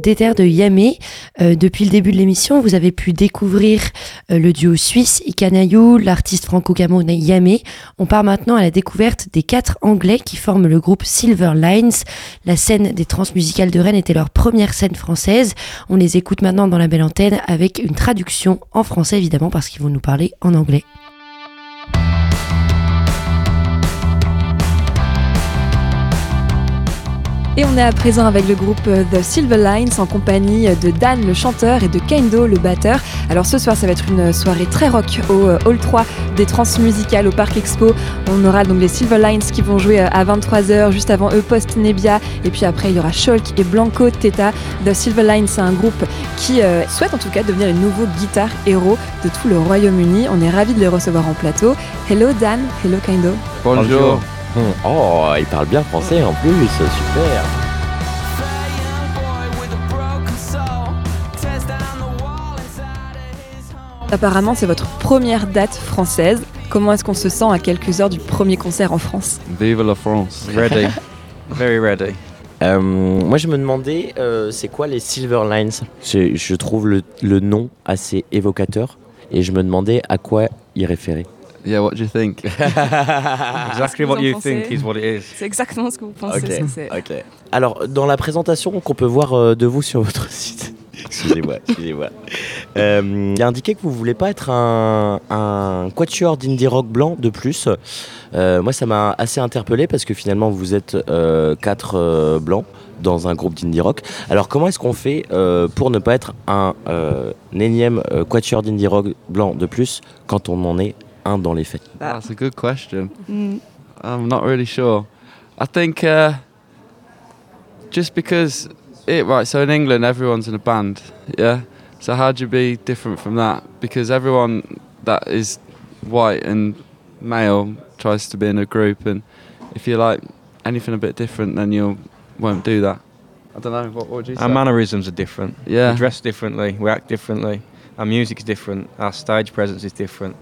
Déter de Yamé. Euh, depuis le début de l'émission, vous avez pu découvrir euh, le duo suisse Ikanayou, l'artiste franco-camerounais Yamé. On part maintenant à la découverte des quatre Anglais qui forment le groupe Silver Lines. La scène des transmusicales de Rennes était leur première scène française. On les écoute maintenant dans la belle antenne avec une traduction en français évidemment parce qu'ils vont nous parler en anglais. Et on est à présent avec le groupe euh, The Silver Lines en compagnie de Dan le chanteur et de Kendo le batteur. Alors ce soir ça va être une soirée très rock au euh, Hall 3 des Transmusicales au Parc Expo. On aura donc les Silver Lines qui vont jouer euh, à 23h, juste avant eux Post Nebia et puis après il y aura Shulk et Blanco Teta. The Silver Lines c'est un groupe qui euh, souhaite en tout cas devenir les nouveaux guitares héros de tout le Royaume-Uni. On est ravis de les recevoir en plateau. Hello Dan, hello Kendo. Bonjour. Oh, il parle bien français en plus, super. Apparemment, c'est votre première date française. Comment est-ce qu'on se sent à quelques heures du premier concert en France? Vive la France. Ready. Very ready. Euh, moi, je me demandais, euh, c'est quoi les Silver Lines? Je, je trouve le, le nom assez évocateur et je me demandais à quoi il référait. Yeah, what do you think? Exactly what you think is what it is. C'est exactement ce que vous pensez. Ok, ce que c'est. ok. Alors, dans la présentation qu'on peut voir euh, de vous sur votre site, excusez-moi, excusez-moi, euh, il y a indiqué que vous voulez pas être un, un quatuor d'indie rock blanc de plus. Euh, moi, ça m'a assez interpellé parce que finalement, vous êtes euh, quatre euh, blancs dans un groupe d'indie rock. Alors, comment est-ce qu'on fait euh, pour ne pas être un, euh, un énième euh, quatuor d'indie rock blanc de plus quand on en est un dans les faits That's a good question. Mm. I'm not really sure. I think uh, just because it right. So in England, everyone's in a band. Yeah. So how do you be different from that? Because everyone that is white and male tries to be in a group, and if you like anything a bit different, then you won't do that. I don't know. What, what would you say? Our mannerisms are different. Yeah. We dress differently. We act differently. Our music is different. Our stage presence is different.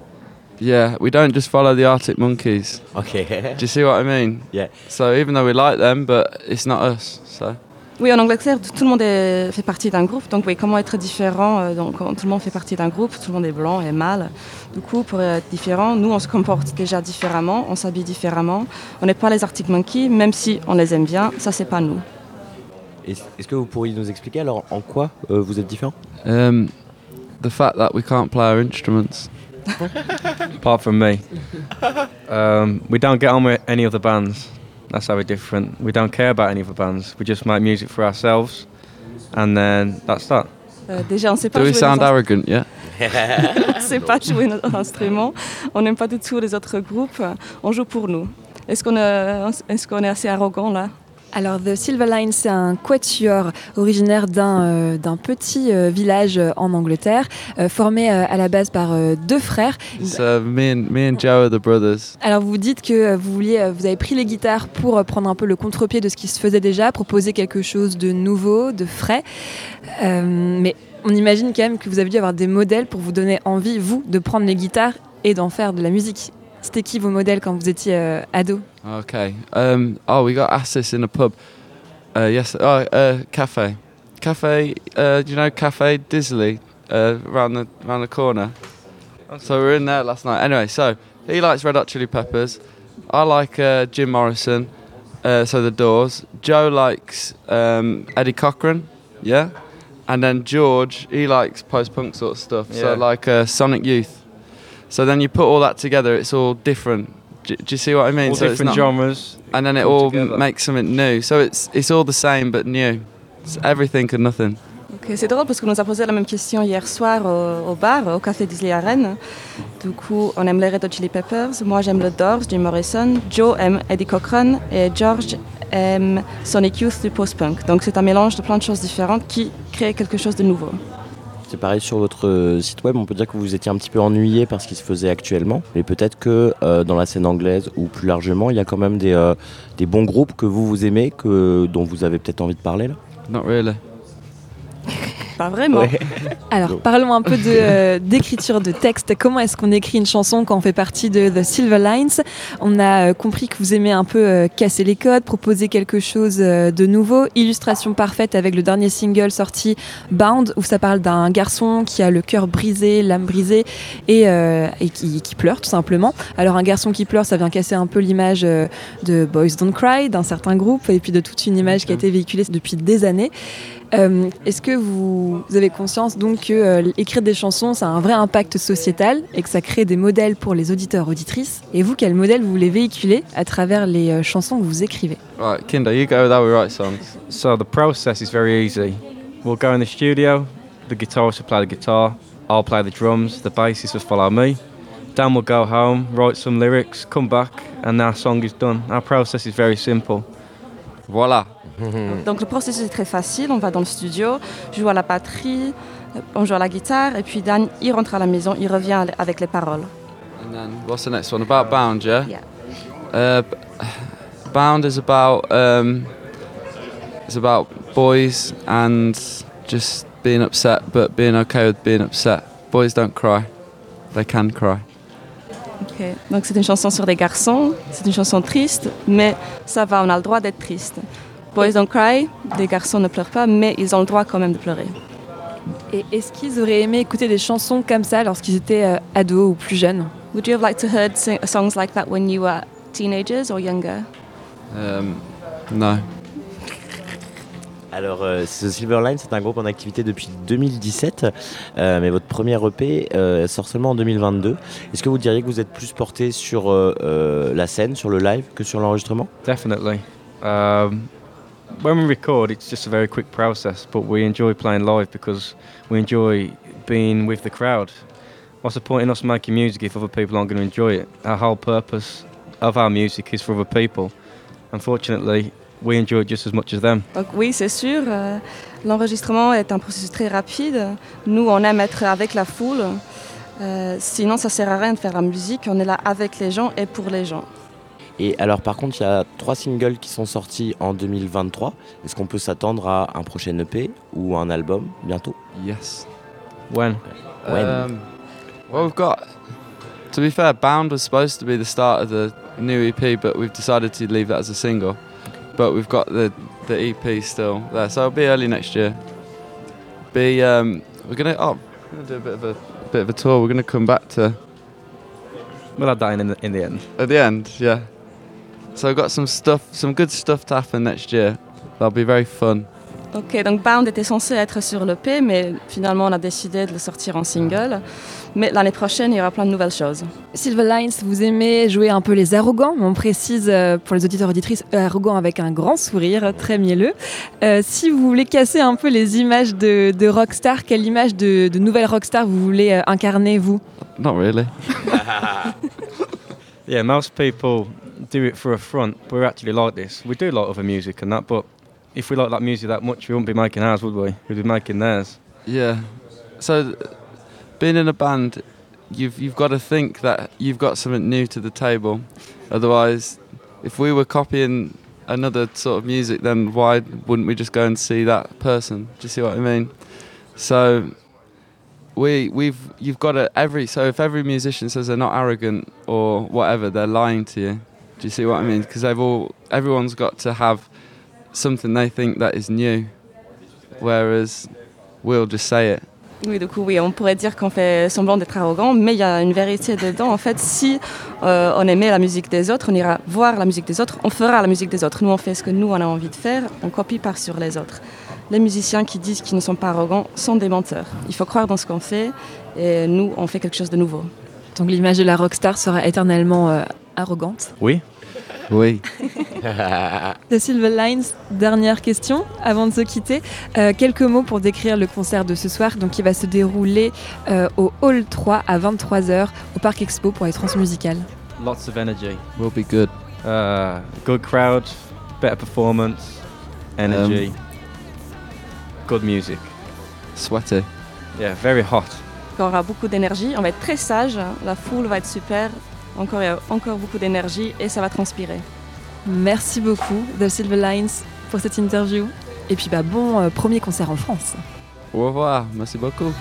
Yeah, we don't just follow the Arctic Monkeys. Okay. Do you see what I mean? Yeah. So even though we like them, but it's not us. So. Oui, en Angleterre, tout le monde est- fait partie d'un groupe. Donc, oui, comment être différent euh, Donc, tout le monde fait partie d'un groupe, tout le monde est blanc et mâle. Du coup, pour être différent, nous, on se comporte déjà différemment, on s'habille différemment. On n'est pas les Arctic Monkeys, même si on les aime bien, ça, c'est pas nous. Est- Est-ce que vous pourriez nous expliquer alors en quoi euh, vous êtes différent? Um, the fact that we can't play our instruments. Apart from me, um, we don't get on with any other bands. That's how we're different. We don't care about any other bands. We just make music for ourselves, and then that's that. Euh, déjà, on sait pas Do we sound nos arrogant? Yeah. on ne sait pas jouer notre instrument. On n'aime pas du tout les autres groupes. On joue pour nous. Est-ce qu'on est, est, qu'on est assez arrogant là Alors The Silver Line, c'est un quatuor originaire d'un euh, petit euh, village euh, en Angleterre, euh, formé à la base par deux frères. It's, uh, me and me and Joe the brothers. Alors vous dites que vous vouliez, vous avez pris les guitares pour prendre un peu le contre-pied de ce qui se faisait déjà, proposer quelque chose de nouveau, de frais. Mais on imagine quand même que vous avez dû avoir des modèles pour vous donner envie, vous, de prendre les guitares et d'en faire de la musique. C'était qui vos modèles quand vous étiez euh, ado Okay. Um, oh, we got asked this in a pub. Uh, yes. Oh, uh, cafe. Cafe. Uh, do you know Cafe Disley? Uh, around the around the corner. So we were in there last night. Anyway, so he likes Red Hot Chili Peppers. I like uh, Jim Morrison. Uh, so the Doors. Joe likes um, Eddie Cochran. Yeah. And then George, he likes post-punk sort of stuff. So like uh, Sonic Youth. So then you put all that together, it's all different. Do, do you see what I mean? All so it's different not- genres and then it all together. m- makes something new. So it's it's all the same but new. It's everything and nothing. Ok, C'est drôle parce qu'on nous a posé la même question hier soir au, au bar, au Café Disney à Rennes. Du coup, on aime les Red Hot Chili Peppers. Moi, j'aime le Doors, Jim Morrison. Joe aime Eddie Cochran. Et George aime Sonic Youth du post-punk. Donc, c'est un mélange de plein de choses différentes qui crée quelque chose de nouveau. C'est pareil sur votre euh, site web, on peut dire que vous étiez un petit peu ennuyé par ce qui se faisait actuellement, mais peut-être que euh, dans la scène anglaise ou plus largement, il y a quand même des, euh, des bons groupes que vous vous aimez, que, dont vous avez peut-être envie de parler là? Not really. Pas vraiment. Ouais. Alors, parlons un peu de, euh, d'écriture de texte. Comment est-ce qu'on écrit une chanson quand on fait partie de The Silver Lines? On a euh, compris que vous aimez un peu euh, casser les codes, proposer quelque chose euh, de nouveau. Illustration parfaite avec le dernier single sorti, Bound, où ça parle d'un garçon qui a le cœur brisé, l'âme brisée et, euh, et qui, qui pleure tout simplement. Alors, un garçon qui pleure, ça vient casser un peu l'image euh, de Boys Don't Cry, d'un certain groupe, et puis de toute une image qui a été véhiculée depuis des années. Euh, Est-ce que vous, avez conscience donc que euh, écrire des chansons, ça a un vrai impact sociétal et que ça crée des modèles pour les auditeurs auditrices? Et vous, quel modèle vous voulez véhiculer à travers les euh, chansons que vous écrivez? Right, Kinder, you go with how we write songs. So the process is very easy. We'll go in the studio, the guitarist will play the guitar, I'll play the drums, the bassist will follow me. Dan will go home, write some lyrics, come back, and our song is done. Our process is very simple. Voilà. Donc, le processus est très facile. On va dans le studio, je joue à la batterie, on joue à la guitare. Et puis, Dan, il rentre à la maison, il revient avec les paroles. And then what's the next one? About Bound, yeah? Yeah. Uh, Bound is about um, it's about boys and just being upset, but being okay with being upset. Boys don't cry; they can cry. Ok. Donc, c'est une chanson sur des garçons. C'est une chanson triste, mais ça va, on a le droit d'être triste. Boys don't cry, les garçons ne pleurent pas, mais ils ont le droit quand même de pleurer. Et est-ce qu'ils auraient aimé écouter des chansons comme ça lorsqu'ils étaient euh, ados ou plus jeunes? Would you have liked to heard sing- songs like that when you were teenagers or younger? Um, no. Alors, euh, The Silver Line, c'est un groupe en activité depuis 2017, euh, mais votre premier EP euh, sort seulement en 2022. Est-ce que vous diriez que vous êtes plus porté sur euh, la scène, sur le live, que sur l'enregistrement? Definitely. Um, when we record, it's just a very quick process, but we enjoy playing live because we enjoy being with the crowd. What's the point in us making music if other people aren't going to enjoy it? Our whole purpose of our music is for other people. Unfortunately, we enjoy it just as much as them. Donc oui, c'est sûr. euh, L'enregistrement est un processus très rapide. Nous, on aime être avec la foule. Euh, sinon, ça sert à rien de faire la musique. On est là avec les gens et pour les gens. Et alors par contre, il y a trois singles qui sont sortis en 2023. Est-ce qu'on peut s'attendre à un prochain EP ou un album bientôt? Yes. When? When? Um, well, we've got. To be fair, Bound was supposed to be the start of the new EP, but we've decided to leave that as a single. But we've got the the EP still there, so it'll be early next year. Be um, we're gonna oh, we're gonna do a bit of a bit of a tour. We're gonna come back to. We'll have that in the, in the end. At the end, yeah. So I've got some stuff, some good stuff to happen next year. That'll be very fun. Ok, donc Bound était censé être sur l'EP, mais finalement on a décidé de le sortir en single. Mais l'année prochaine, il y aura plein de nouvelles choses. Silver Lines, vous aimez jouer un peu les arrogants, on précise euh, pour les auditeurs auditrices, arrogants avec un grand sourire, très mielleux. Euh, si vous voulez casser un peu les images de, de rockstar, quelle image de, de nouvelle rockstar vous voulez euh, incarner, vous? Not really. Yeah, most people do it for a front. but We're actually like this. We do like other music and that, but if we like that music that much, we wouldn't be making ours, would we? We'd be making theirs. Yeah. So, being in a band, you've you've got to think that you've got something new to the table. Otherwise, if we were copying another sort of music, then why wouldn't we just go and see that person? Do you see what I mean? So, we we've you've got to every so if every musician says they're not arrogant or whatever, they're lying to you. Do you see what I mean? Because they've all everyone's got to have something they think that is new, whereas we'll just say it. Oui, du coup, oui, on pourrait dire qu'on fait semblant d'être arrogant, mais il y a une vérité dedans. En fait, si euh, on aimait la musique des autres, on ira voir la musique des autres, on fera la musique des autres. Nous, on fait ce que nous, on a envie de faire, on copie par sur les autres. Les musiciens qui disent qu'ils ne sont pas arrogants sont des menteurs. Il faut croire dans ce qu'on fait, et nous, on fait quelque chose de nouveau. Donc l'image de la rockstar sera éternellement euh, arrogante? Oui. Oui. The Silver Lines, dernière question avant de se quitter. Euh, quelques mots pour décrire le concert de ce soir, donc qui va se dérouler euh, au Hall 3 à 23h au Parc Expo pour les transmusicales. Lots of energy. Will be good. Uh, good crowd, better performance, energy, good music. Sweaty. Yeah, very hot. Il y aura beaucoup d'énergie, on va être très sage, la foule va être super, encore, il y a encore beaucoup d'énergie et ça va transpirer. Merci beaucoup, The Silver Lines, pour cette interview. Et puis bah, bon euh, premier concert en France. Au revoir. Merci beaucoup.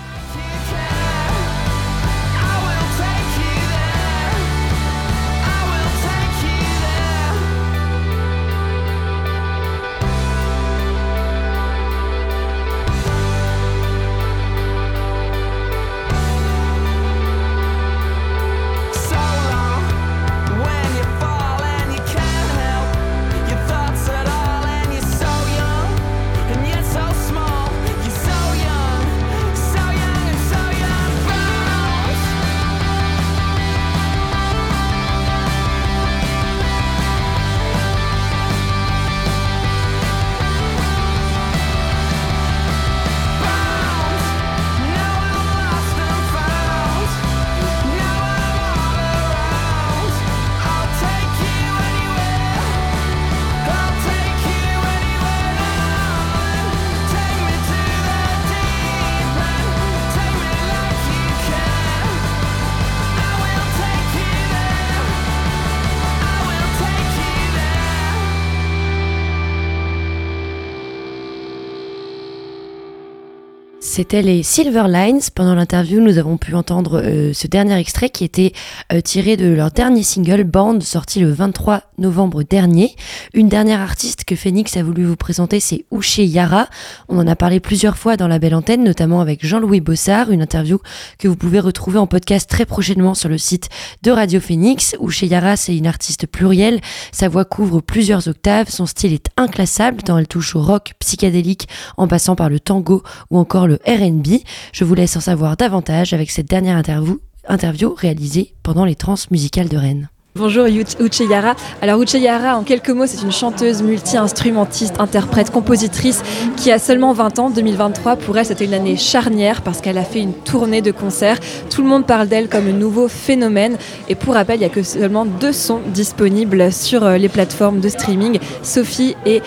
C'était les Silver Lines. Pendant l'interview, nous avons pu entendre euh, ce dernier extrait qui était euh, tiré de leur dernier single Band sorti le 23 novembre dernier. Une dernière artiste que Phoenix a voulu vous présenter, c'est Uche Yara. On en a parlé plusieurs fois dans la belle antenne, notamment avec Jean-Louis Bossard, une interview que vous pouvez retrouver en podcast très prochainement sur le site de Radio Phoenix. Uche Yara, c'est une artiste plurielle. Sa voix couvre plusieurs octaves. Son style est inclassable tant elle touche au rock psychédélique en passant par le tango ou encore le R&B. Je vous laisse en savoir davantage avec cette dernière interview, interview réalisée pendant les trans musicales de Rennes. Bonjour Uche Yara. Alors Uche Yara, en quelques mots, c'est une chanteuse multi-instrumentiste, interprète, compositrice qui a seulement 20 ans. 2023, pour elle, c'était une année charnière parce qu'elle a fait une tournée de concerts. Tout le monde parle d'elle comme un nouveau phénomène. Et pour rappel, il n'y a que seulement deux sons disponibles sur euh, les plateformes de streaming, Sophie et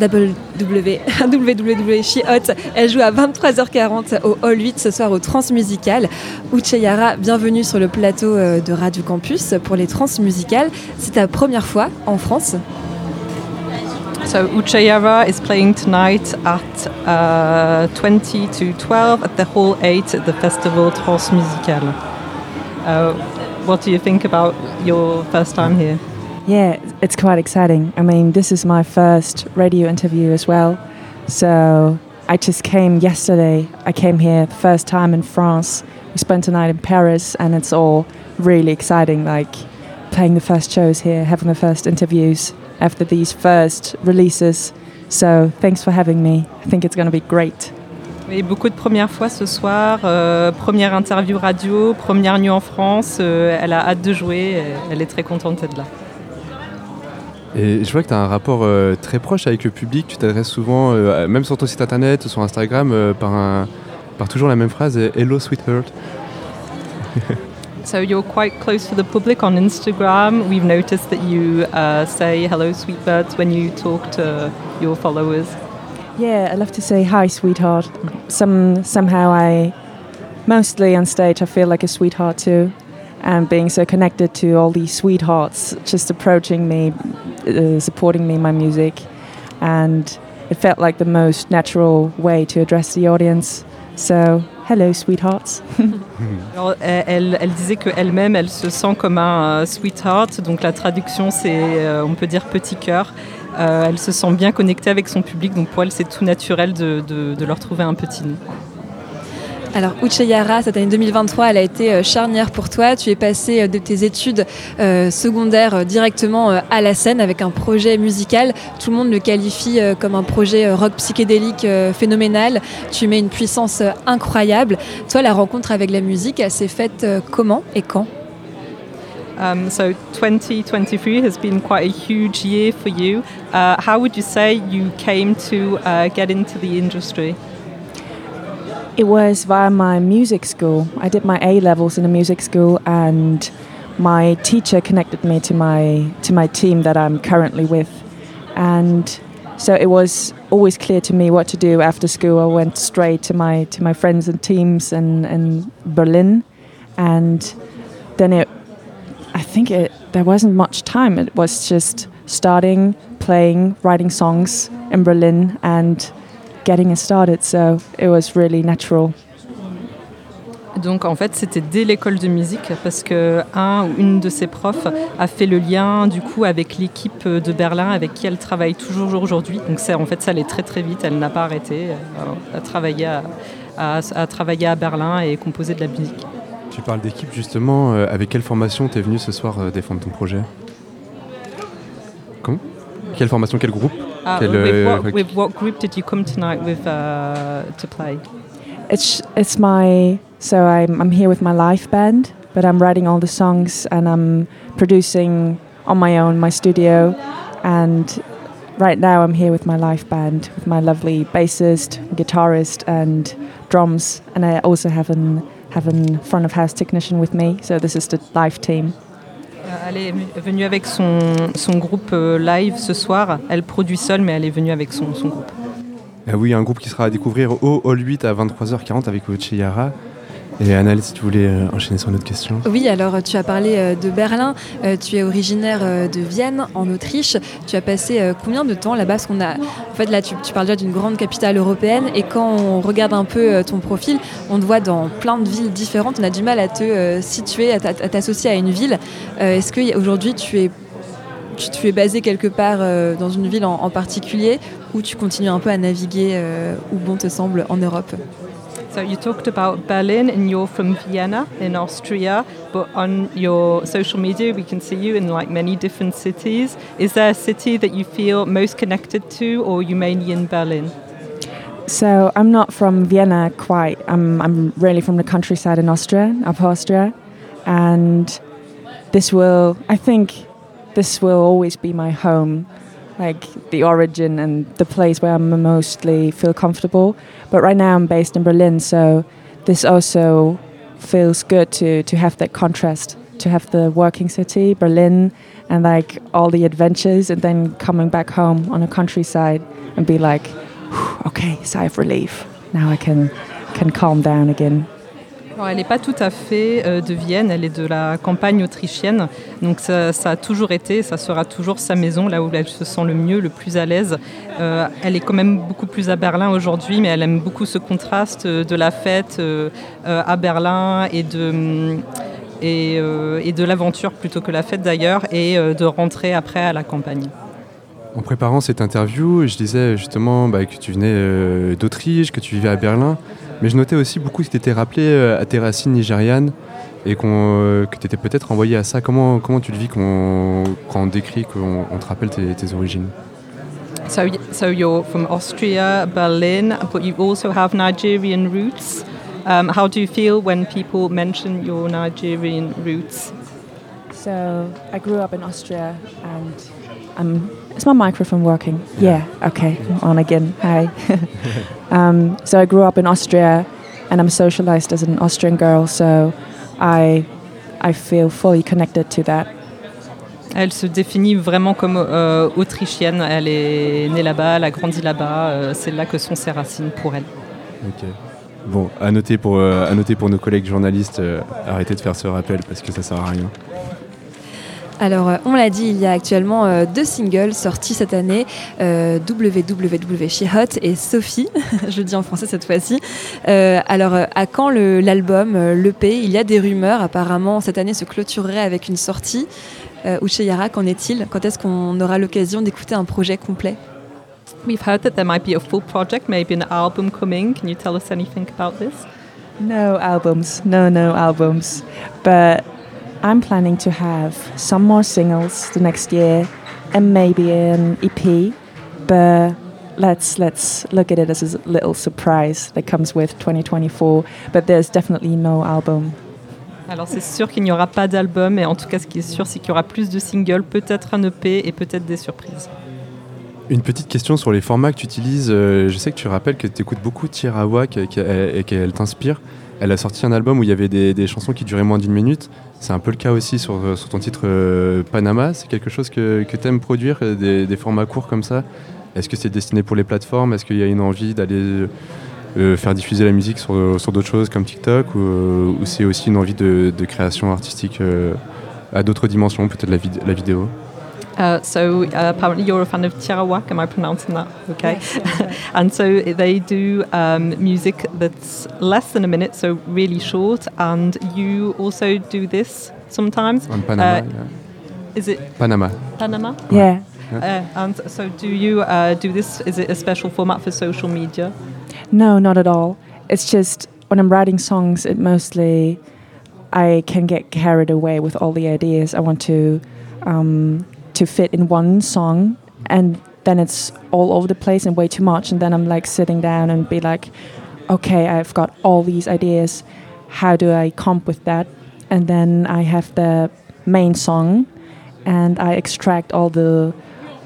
WWW She Hot. Elle joue à 23h40 au Hall 8 ce soir au Transmusical. Ucheyara, bienvenue sur le plateau euh, de Radio Campus pour les Transmusicales. C'est ta première fois en France? So Uchayara is playing tonight at uh, 20 to 12 at the Hall 8 at the festival Transmusical. Uh, what do you think about your first time here? Yeah, it's quite exciting. I mean, this is my first radio interview as well. So I just came yesterday. I came here the first time in France. We spent a night in Paris, and it's all really exciting. Like playing the first shows here, having the first interviews after these first releases. So thanks for having me. I think it's going to be great. Oui, beaucoup de premières fois ce soir. euh, première interview radio, première nuit en France. euh, elle a hâte de jouer. Elle est très contente d'être là. Et je vois que tu as un rapport euh, très proche avec le public. Tu t'adresses souvent, euh, même sur ton site internet ou sur Instagram, euh, par, un, par toujours la même phrase Hello, sweetheart. So you're quite close to the public on Instagram. We've noticed that you uh, say hello, sweet birds, when you talk to your followers. Yeah, I love to say hi, sweetheart. Some somehow I, mostly on stage, I feel like a sweetheart too, and being so connected to all these sweethearts just approaching me, uh, supporting me, in my music, and it felt like the most natural way to address the audience. So, hello, sweethearts. Alors, elle, elle- disait qu'elle-même, elle se sent comme un euh, sweetheart. Donc la traduction, c'est, euh, on peut dire petit cœur. Euh, elle se sent bien connectée avec son public. Donc pour elle, c'est tout naturel de, de- de leur trouver un petit nom. Alors, Ucheyara, cette année 2023, elle a été euh, charnière pour toi. Tu es passé euh, de tes études euh, secondaires directement à la scène avec un projet musical. Tout le monde le qualifie comme un projet rock psychédélique phénoménal. Tu mets une puissance incroyable. Toi, la rencontre avec la musique, elle s'est faite comment et quand? Um, so 2023 has been quite a huge year for you. Uh, how would you say you came to uh, get into the industry? It was via my music school. I did my A levels in a music school, and my teacher connected me to my to my team that I'm currently with, and so it was always clear to me what to do after school. I went straight to my to my friends and teams in, in Berlin, and then it. I think it there wasn't much time. It was just starting playing, writing songs in Berlin, and getting it started. So it was really natural. Donc en fait, c'était dès l'école de musique parce que un ou une de ses profs a fait le lien du coup avec l'équipe de Berlin avec qui elle travaille toujours aujourd'hui. Donc en fait ça allait très très vite. Elle n'a pas arrêté. Elle a travaillé à, à- à travailler à Berlin et composer de la musique. Tu parles d'équipe justement. euh, avec quelle formation t'es venu ce soir euh, défendre ton projet? Comment? Quelle formation, quel groupe? Quel, with, euh, what, with what group did you come tonight with uh, to play? It's it's my so I'm I'm here with my live band, but I'm writing all the songs and I'm producing on my own my studio, and right now I'm here with my live band with my lovely bassist, guitarist, and drums, and I also have an have an front of house technician with me. So this is the live team. Elle est venue avec son, groupe euh, live ce soir. Elle produit seule, mais elle est venue avec son, groupe. Ah oui, un groupe qui sera à découvrir au Hall 8 à 23h40 avec Ocheyara. Et Annelle, si tu voulais euh, enchaîner sur une autre question. Oui, alors tu as parlé euh, de Berlin, euh, tu es originaire de Vienne, en Autriche. Tu as passé combien de temps là-bas? Qu'on a, en fait, là, tu, parles déjà d'une grande capitale européenne, et quand on regarde un peu ton profil, on te voit dans plein de villes différentes. On a du mal à te situer, à t'a- à t'associer à une ville. Est-ce qu'aujourd'hui tu es tu, es basé quelque part dans une ville en, particulier? Ou tu continues un peu à naviguer où bon te semble en Europe? So you talked about Berlin and you're from Vienna in Austria, but on your social media we can see you in like many different cities. Is there a city that you feel most connected to or you mainly in Berlin? So I'm not from Vienna quite. I'm I'm really from the countryside in Austria, Upper Austria, and this will I think this will always be my home, like the origin and the place where I mostly feel comfortable. But right now I'm based in Berlin, so this also feels good to to have that contrast, to have the working city, Berlin, and like all the adventures, and then coming back home on a countryside. and be like, okay, sigh of relief. Now I can can calm down again. Elle n'est pas tout à fait euh, de Vienne, elle est de la campagne autrichienne. Donc ça, a toujours été, ça sera toujours sa maison, là où elle se sent le mieux, le plus à l'aise. Euh, elle est quand même beaucoup plus à Berlin aujourd'hui, mais elle aime beaucoup ce contraste euh, de la fête à Berlin et de, hum, et, de l'aventure plutôt que la fête d'ailleurs, et de rentrer après à la campagne. En préparant cette interview, je disais justement bah, que tu venais d'Autriche, que tu vivais à Berlin, mais je notais aussi beaucoup que tu étais rappelé euh, à tes racines nigérianes et qu'on, euh, que tu étais peut-être envoyé à ça. Comment, comment tu le vis qu'on- quand on décrit, qu'on on te rappelle tes, tes origines? So, y- so you're from Austria, Berlin, but you also have Nigerian roots. Um, how do you feel when people mention your Nigerian roots? So I grew up in Austria, and um, is my microphone working? Yeah. Okay. On again. Hi. um, so I grew up in Austria, and I'm socialized as an Austrian girl. So I I feel fully connected to that. Elle se définit vraiment comme euh, autrichienne. Elle est née là-bas, elle a grandi là-bas. euh, c'est là que sont ses racines pour elle. Ok. Bon, à noter pour, euh, à noter pour nos collègues journalistes, euh, arrêtez de faire ce rappel parce que ça sert à rien. Alors, euh, on l'a dit, il y a actuellement euh, deux singles sortis cette année, euh, WWW She Hot et Sophie, je le dis en français cette fois-ci. Euh, alors, à quand le- l'album, euh, l'EP Il y a des rumeurs, apparemment, cette année se clôturerait avec une sortie. Euh, Uche Yara, qu'en est-il? Quand est-ce qu'on aura l'occasion d'écouter un projet complet? We've heard that there might be a full project, maybe an album coming. Can you tell us anything about this? No albums, no, no albums. But I'm planning to have some more singles the next year and maybe an EP. But let's let's look at it as a little surprise that comes with 2024. But there's definitely no album. Alors c'est sûr qu'il n'y aura pas d'album, et en tout cas ce qui est sûr c'est qu'il y aura plus de singles, peut-être un EP et peut-être des surprises. Une petite question sur les formats que tu utilises. Euh, je sais que tu rappelles que tu écoutes beaucoup Tirawa et qu'elle t'inspire. Elle a sorti un album où il y avait des, des chansons qui duraient moins d'une minute. C'est un peu le cas aussi sur, sur ton titre euh, Panama. C'est quelque chose que, que tu aimes produire, euh, des, formats courts comme ça? Est-ce que c'est destiné pour les plateformes? Est-ce qu'il y a une envie d'aller euh, faire diffuser la musique sur, sur d'autres choses comme TikTok? Ou, euh, c'est aussi une envie de, de création artistique euh, à d'autres dimensions, peut-être la vidéo? Uh, so uh, apparently you're a fan of Tirawak, am I pronouncing that okay? and so they do um, music that's less than a minute, so really short. And you also do this sometimes. On Panama, Uh, yeah. Is it Panama. Panama? Yeah. Uh, and so do you uh, do this? Is it a special format for social media? No, not at all. It's just when I'm writing songs, it mostly I can get carried away with all the ideas I want to um, to fit in one song, and then it's all over the place and way too much. And then I'm like sitting down and be like, okay, I've got all these ideas. How do I comp with that? And then I have the main song, and I extract all the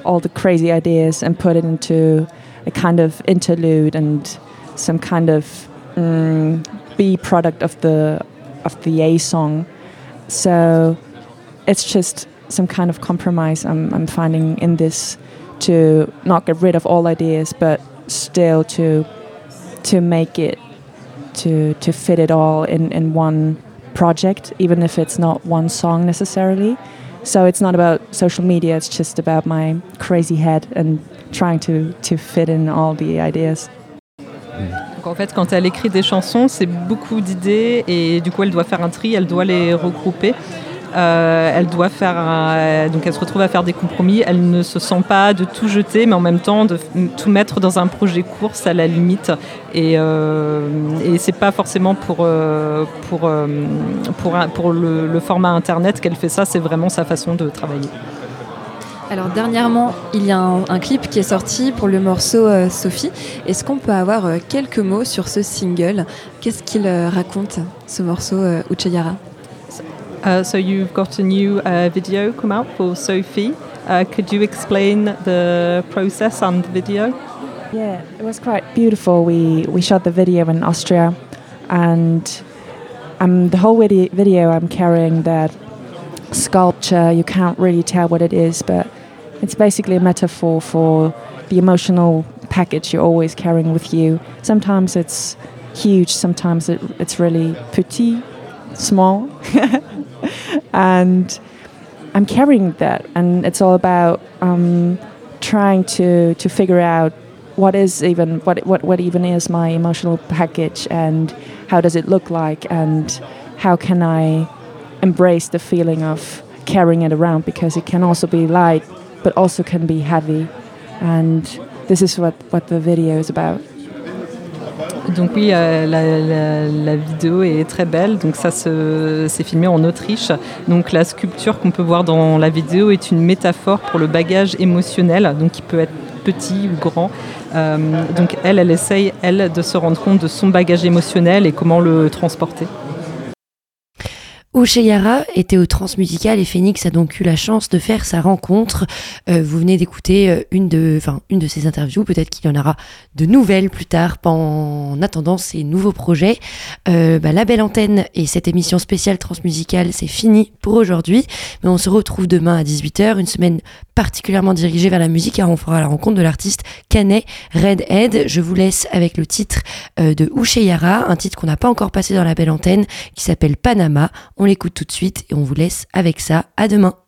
all the crazy ideas and put it into a kind of interlude and some kind of mm, B product of the of the A song. So it's just some kind of compromise I'm, I'm finding in this to not get rid of all ideas, but still to to make it to to fit it all in, in one project, even if it's not one song necessarily. So it's not about social media, it's just about my crazy head and trying to, to fit in all the ideas. Donc en fait, quand elle écrit des chansons, c'est beaucoup d'idées et du coup, elle doit faire un tri, elle doit les regrouper. Euh, elle doit faire un- donc elle se retrouve à faire des compromis. Elle ne se sent pas de tout jeter, mais en même temps de tout mettre dans un projet course à la limite. Et, euh, et c'est pas forcément pour euh, pour euh, pour, le, format internet qu'elle fait ça. C'est vraiment sa façon de travailler. Alors dernièrement, il y a un, clip qui est sorti pour le morceau euh, Sophie. Est-ce qu'on peut avoir euh, quelques mots sur ce single? Qu'est-ce qu'il euh, raconte, ce morceau euh, Ucheyara? Uh, so you've got a new uh, video come out for Sophie. Uh, could you explain the process and the video? Yeah, it was quite beautiful. We we shot the video in Austria, and um, the whole vide- video I'm carrying that sculpture. You can't really tell what it is, but it's basically a metaphor for the emotional package you're always carrying with you. Sometimes it's huge, sometimes it, it's really petit, small. and I'm carrying that, and it's all about um, trying to, to figure out what is even what, what what even is my emotional package and how does it look like and how can I embrace the feeling of carrying it around? Because it can also be light but also can be heavy. And this is what what the video is about. Donc oui, euh, la, vidéo est très belle. Donc ça, c'est filmé en Autriche. Donc la sculpture qu'on peut voir dans la vidéo est une métaphore pour le bagage émotionnel, donc qui peut être petit ou grand. Euh, donc elle, elle essaye, elle, de se rendre compte de son bagage émotionnel et comment le transporter. Yara était au Transmusical et Phoenix a donc eu la chance de faire sa rencontre. Euh, vous venez d'écouter euh, une de, enfin ses interviews. Peut-être qu'il y en aura de nouvelles plus tard en attendant ses nouveaux projets. Euh, bah, la belle antenne et cette émission spéciale Transmusicale, c'est fini pour aujourd'hui. Mais on se retrouve demain à 18h, une semaine particulièrement dirigée vers la musique car on fera la rencontre de l'artiste Canet Redhead. Je vous laisse avec le titre de Yara, un titre qu'on n'a pas encore passé dans la belle antenne qui s'appelle Panama. On l'écoute tout de suite et on vous laisse avec ça. À demain.